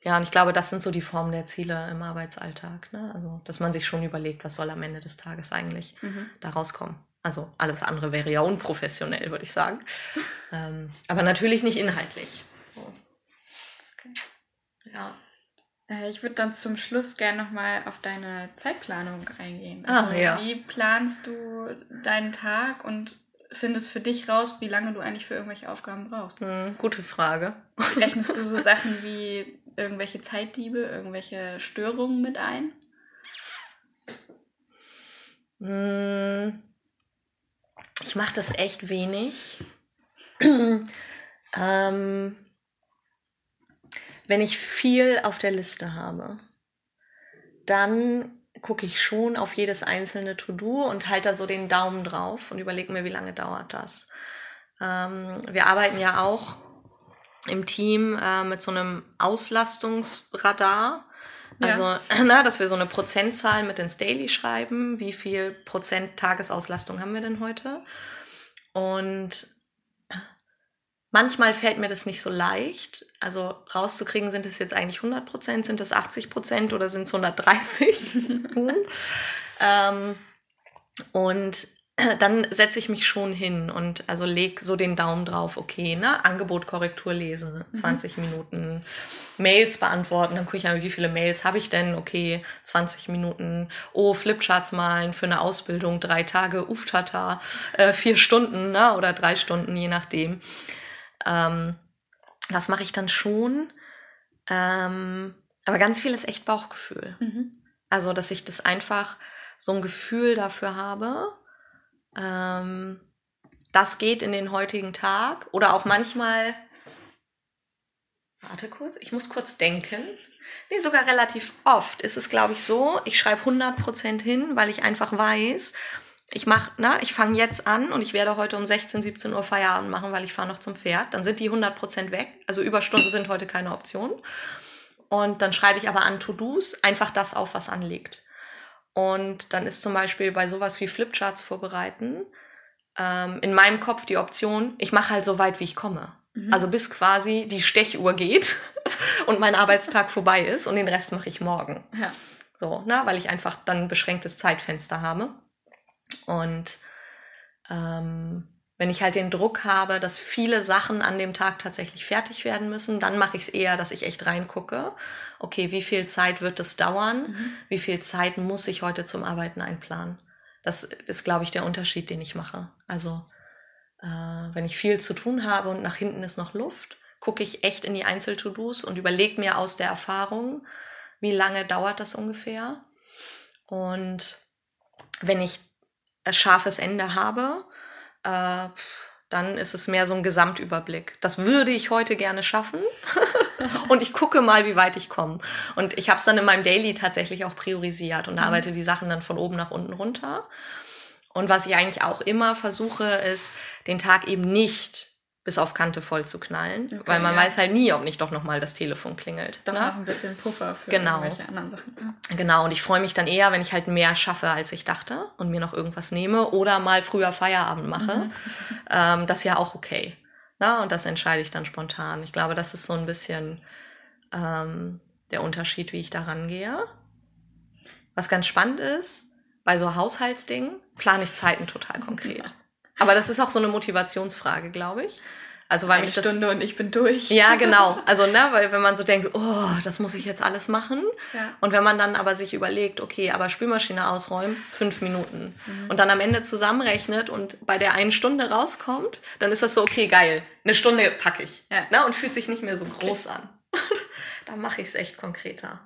Ja, und ich glaube, das sind so die Formen der Ziele im Arbeitsalltag. Ne? Also, dass man sich schon überlegt, was soll am Ende des Tages eigentlich mhm. da rauskommen. Also alles andere wäre ja unprofessionell, würde ich sagen. *laughs* ähm, aber natürlich nicht inhaltlich. So. Okay. Ja. Äh, ich würde dann zum Schluss gerne nochmal auf deine Zeitplanung eingehen. Also, ah, ja. Wie planst du deinen Tag und findest für dich raus, wie lange du eigentlich für irgendwelche Aufgaben brauchst? Hm, gute Frage. Rechnest du so *laughs* Sachen wie irgendwelche Zeitdiebe, irgendwelche Störungen mit ein? Hm, ich mache das echt wenig. *clears throat* ähm, wenn ich viel auf der Liste habe, dann gucke ich schon auf jedes einzelne To-Do und halte da so den Daumen drauf und überlege mir, wie lange dauert das. Ähm, wir arbeiten ja auch im Team äh, mit so einem Auslastungsradar. Also, ja. *clears throat* na, dass wir so eine Prozentzahl mit ins Daily schreiben. Wie viel Prozent Tagesauslastung haben wir denn heute? Und manchmal fällt mir das nicht so leicht. Also rauszukriegen, sind es jetzt eigentlich 100 Prozent, sind es 80 Prozent oder sind es 130? ähm, und *clears throat* dann setze ich mich schon hin und also leg so den Daumen drauf, okay, ne, Angebot, Korrektur lesen, 20 mhm. Minuten, Mails beantworten, dann gucke ich an, wie viele Mails habe ich denn, okay, 20 Minuten, oh, Flipcharts malen für eine Ausbildung, drei Tage, uftata, äh, vier Stunden, ne, oder drei Stunden, je nachdem. Ähm, das mache ich dann schon, ähm, aber ganz viel ist echt Bauchgefühl. Mhm. Also, dass ich das einfach so ein Gefühl dafür habe, ähm, das geht in den heutigen Tag oder auch manchmal. Warte kurz, ich muss kurz denken. Nee, sogar relativ oft ist es, glaube ich, so, ich schreibe 100% hin, weil ich einfach weiß, ich mach, na, ich fange jetzt an und ich werde heute um 16, 17 Uhr Feierabend machen, weil ich fahre noch zum Pferd. Dann sind die 100% weg. Also Überstunden sind heute keine Option. Und dann schreibe ich aber an To-Dos einfach das auf, was anliegt. Und dann ist zum Beispiel bei sowas wie Flipcharts vorbereiten ähm, in meinem Kopf die Option, ich mache halt so weit, wie ich komme. Mhm. Also bis quasi die Stechuhr geht *laughs* und mein Arbeitstag vorbei ist und den Rest mache ich morgen. Ja. So, ne, weil ich einfach dann ein beschränktes Zeitfenster habe. Und ähm, wenn ich halt den Druck habe, dass viele Sachen an dem Tag tatsächlich fertig werden müssen, dann mache ich es eher, dass ich echt reingucke. Okay, wie viel Zeit wird es dauern? Mhm. Wie viel Zeit muss ich heute zum Arbeiten einplanen? Das ist, glaube ich, der Unterschied, den ich mache. Also, äh, wenn ich viel zu tun habe und nach hinten ist noch Luft, gucke ich echt in die Einzel-To-Dos und überlege mir aus der Erfahrung, wie lange dauert das ungefähr. Und wenn ich scharfes Ende habe, äh, dann ist es mehr so ein Gesamtüberblick. Das würde ich heute gerne schaffen *laughs* und ich gucke mal, wie weit ich komme. Und ich habe es dann in meinem Daily tatsächlich auch priorisiert und mhm. arbeite die Sachen dann von oben nach unten runter. Und was ich eigentlich auch immer versuche, ist, den Tag eben nicht bis auf Kante voll zu knallen, okay, weil man ja. weiß halt nie, ob nicht doch nochmal das Telefon klingelt. Doch ne? noch ein bisschen Puffer für genau. irgendwelche anderen Sachen. Ja. Genau, und ich freue mich dann eher, wenn ich halt mehr schaffe, als ich dachte und mir noch irgendwas nehme oder mal früher Feierabend mache. Mhm. *laughs* Ähm, das ist ja auch okay. Na, ne? und das entscheide ich dann spontan. Ich glaube, das ist so ein bisschen ähm, der Unterschied, wie ich da rangehe. Was ganz spannend ist, bei so Haushaltsdingen plane ich Zeiten total konkret. *laughs* Aber das ist auch so eine Motivationsfrage, glaube ich. Also weil eine mich das, Stunde und ich bin durch. Ja, *laughs* genau. Also ne, weil wenn man so denkt, oh, das muss ich jetzt alles machen. Ja. Und wenn man dann aber sich überlegt, okay, aber Spülmaschine ausräumen, fünf Minuten. Mhm. Und dann am Ende zusammenrechnet und bei der einen Stunde rauskommt, dann ist das so, okay, geil, eine Stunde packe ich. Ja. Ne, und fühlt sich nicht mehr so groß okay. an. *laughs* da mache ich es echt konkreter.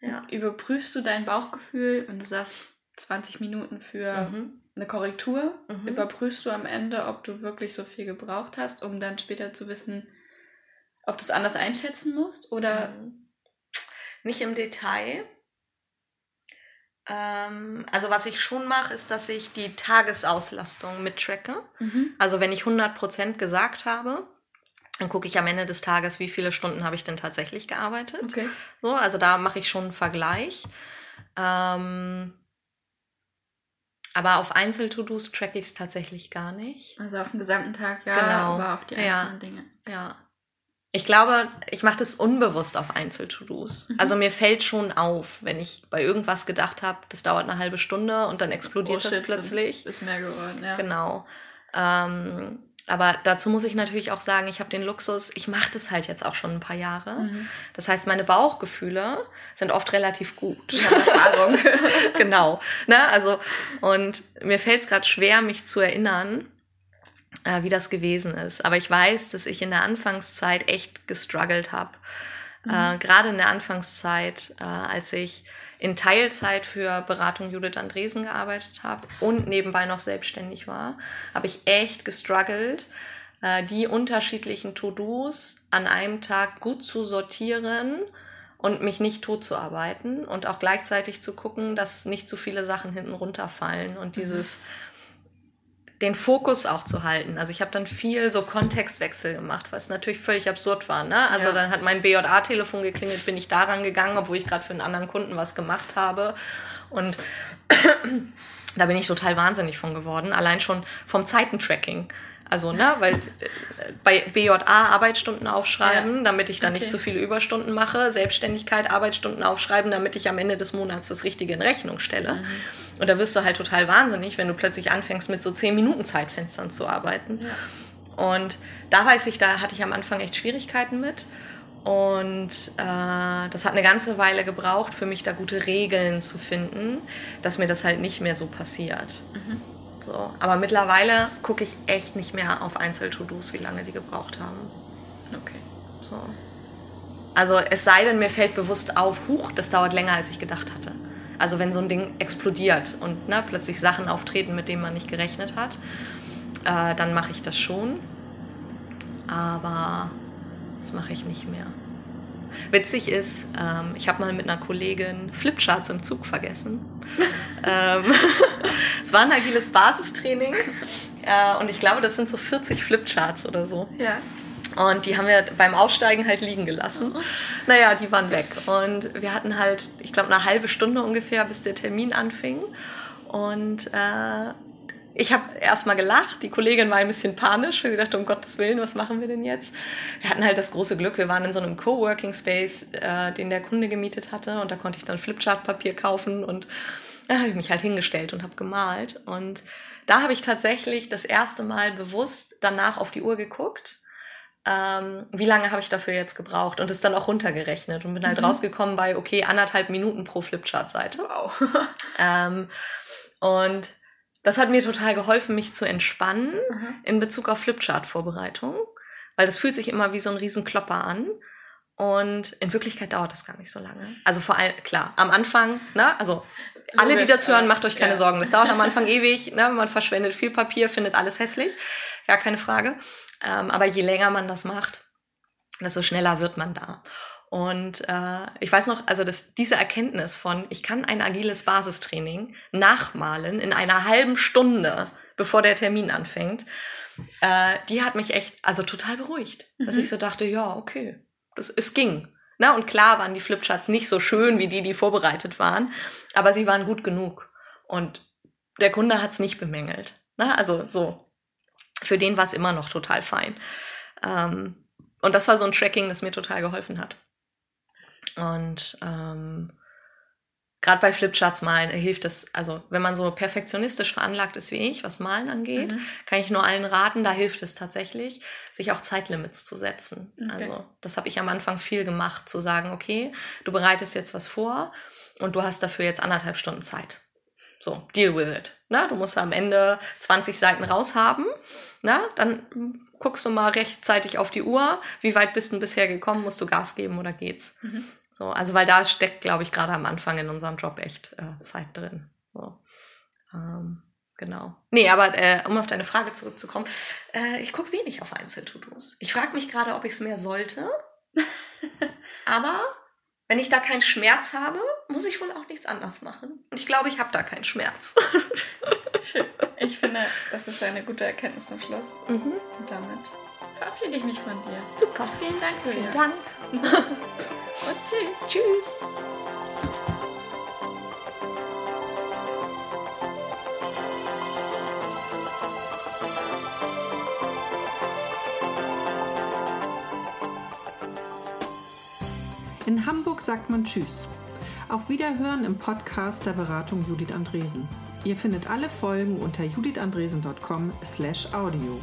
Ja. Überprüfst du dein Bauchgefühl, wenn du sagst, 20 Minuten für mhm eine Korrektur, mhm. überprüfst du am Ende, ob du wirklich so viel gebraucht hast, um dann später zu wissen, ob du es anders einschätzen musst oder mhm. nicht im Detail. Ähm, also was ich schon mache, ist, dass ich die Tagesauslastung mittracke. Mhm. Also wenn ich 100% gesagt habe, dann gucke ich am Ende des Tages, wie viele Stunden habe ich denn tatsächlich gearbeitet. Okay. So, also da mache ich schon einen Vergleich. Ähm, aber auf Einzel-To-Dos track ich es tatsächlich gar nicht. Also auf den gesamten Tag, ja, genau. aber auf die einzelnen ja. Dinge. Ja. Ich glaube, ich mache das unbewusst auf Einzel-To-Dos. Mhm. Also mir fällt schon auf, wenn ich bei irgendwas gedacht habe, das dauert eine halbe Stunde und dann explodiert oh, das plötzlich. Ist mehr geworden, ja. Genau. Ähm, aber dazu muss ich natürlich auch sagen, ich habe den Luxus, ich mache das halt jetzt auch schon ein paar Jahre. Mhm. Das heißt, meine Bauchgefühle sind oft relativ gut. Ich Erfahrung. *laughs* genau. Ne? Also, und mir fällt es gerade schwer, mich zu erinnern, äh, wie das gewesen ist. Aber ich weiß, dass ich in der Anfangszeit echt gestruggelt habe. Mhm. Äh, gerade in der Anfangszeit, äh, als ich in Teilzeit für Beratung Judith Andresen gearbeitet habe und nebenbei noch selbstständig war, habe ich echt gestruggelt, äh, die unterschiedlichen To-Dos an einem Tag gut zu sortieren und mich nicht tot zu arbeiten und auch gleichzeitig zu gucken, dass nicht zu viele Sachen hinten runterfallen und mhm. dieses den Fokus auch zu halten. Also ich habe dann viel so Kontextwechsel gemacht, was natürlich völlig absurd war. Ne? Also ja. dann hat mein BJA-Telefon geklingelt, bin ich daran gegangen, obwohl ich gerade für einen anderen Kunden was gemacht habe. Und *clears throat* da bin ich total wahnsinnig von geworden, allein schon vom Zeitentracking. Also, ne, weil äh, bei BJA Arbeitsstunden aufschreiben, ja. damit ich dann okay. nicht zu viele Überstunden mache, Selbstständigkeit Arbeitsstunden aufschreiben, damit ich am Ende des Monats das Richtige in Rechnung stelle. Mhm. Und da wirst du halt total wahnsinnig, wenn du plötzlich anfängst, mit so 10 Minuten Zeitfenstern zu arbeiten. Ja. Und da weiß ich, da hatte ich am Anfang echt Schwierigkeiten mit. Und äh, das hat eine ganze Weile gebraucht, für mich da gute Regeln zu finden, dass mir das halt nicht mehr so passiert. Mhm. So. Aber mittlerweile gucke ich echt nicht mehr auf Einzel-To-Dos, wie lange die gebraucht haben. Okay. So. Also es sei denn, mir fällt bewusst auf, huch, das dauert länger, als ich gedacht hatte. Also wenn so ein Ding explodiert und ne, plötzlich Sachen auftreten, mit denen man nicht gerechnet hat, äh, dann mache ich das schon. Aber das mache ich nicht mehr. Witzig ist, ähm, ich habe mal mit einer Kollegin Flipcharts im Zug vergessen. *laughs* ähm, *laughs* es war ein agiles Basistraining äh, und ich glaube, das sind so 40 Flipcharts oder so. Ja. Und die haben wir beim Aussteigen halt liegen gelassen. Naja, die waren weg. Und wir hatten halt, ich glaube, eine halbe Stunde ungefähr, bis der Termin anfing. Und äh, ich habe erstmal gelacht. Die Kollegin war ein bisschen panisch, weil sie dachte, um Gottes Willen, was machen wir denn jetzt? Wir hatten halt das große Glück, wir waren in so einem Coworking Space, äh, den der Kunde gemietet hatte. Und da konnte ich dann Flipchart-Papier kaufen. Und da habe ich mich halt hingestellt und habe gemalt. Und da habe ich tatsächlich das erste Mal bewusst danach auf die Uhr geguckt ähm, wie lange habe ich dafür jetzt gebraucht und ist dann auch runtergerechnet und bin halt mhm. rausgekommen bei, okay, anderthalb Minuten pro Flipchart-Seite. Wow. *laughs* ähm, und das hat mir total geholfen, mich zu entspannen mhm. in Bezug auf Flipchart-Vorbereitung, weil das fühlt sich immer wie so ein Riesenklopper an. Und in Wirklichkeit dauert das gar nicht so lange. Also vor allem, klar, am Anfang, ne, also alle, die das hören, macht euch keine ja. Sorgen. Das dauert am Anfang *laughs* ewig, ne, man verschwendet viel Papier, findet alles hässlich, gar keine Frage. Ähm, aber je länger man das macht, desto schneller wird man da. Und äh, ich weiß noch, also dass diese Erkenntnis von, ich kann ein agiles Basistraining nachmalen in einer halben Stunde, bevor der Termin anfängt, äh, die hat mich echt, also total beruhigt. Mhm. Dass ich so dachte, ja, okay, das, es ging. Na, und klar waren die Flipcharts nicht so schön wie die, die vorbereitet waren, aber sie waren gut genug. Und der Kunde hat es nicht bemängelt. Na, also so, für den war es immer noch total fein. Ähm, und das war so ein Tracking, das mir total geholfen hat. Und ähm, gerade bei Flipcharts malen hilft es, also wenn man so perfektionistisch veranlagt ist wie ich, was Malen angeht, mhm. kann ich nur allen raten, da hilft es tatsächlich, sich auch Zeitlimits zu setzen. Okay. Also das habe ich am Anfang viel gemacht, zu sagen, okay, du bereitest jetzt was vor und du hast dafür jetzt anderthalb Stunden Zeit. So, deal with it. Na, du musst am Ende 20 Seiten raushaben. Na, dann guckst du mal rechtzeitig auf die Uhr. Wie weit bist du bisher gekommen? Musst du Gas geben oder geht's? Mhm. So, also weil da steckt, glaube ich, gerade am Anfang in unserem Job echt äh, Zeit drin. So. Ähm, genau. Nee, aber äh, um auf deine Frage zurückzukommen, äh, ich gucke wenig auf Einzel-To-Dos. Ich frage mich gerade, ob ich es mehr sollte. *laughs* aber wenn ich da keinen Schmerz habe, muss ich wohl auch nichts anders machen. Und ich glaube, ich habe da keinen Schmerz. *laughs* Schön. Ich finde, das ist eine gute Erkenntnis zum Schluss. Mhm. Und damit verabschiede ich mich von dir. Super. Vielen Dank. Vielen Dank. *laughs* Und tschüss. Tschüss. In Hamburg sagt man Tschüss. Auf Wiederhören im Podcast der Beratung Judith Andresen. Ihr findet alle Folgen unter judithandresen.com/audio.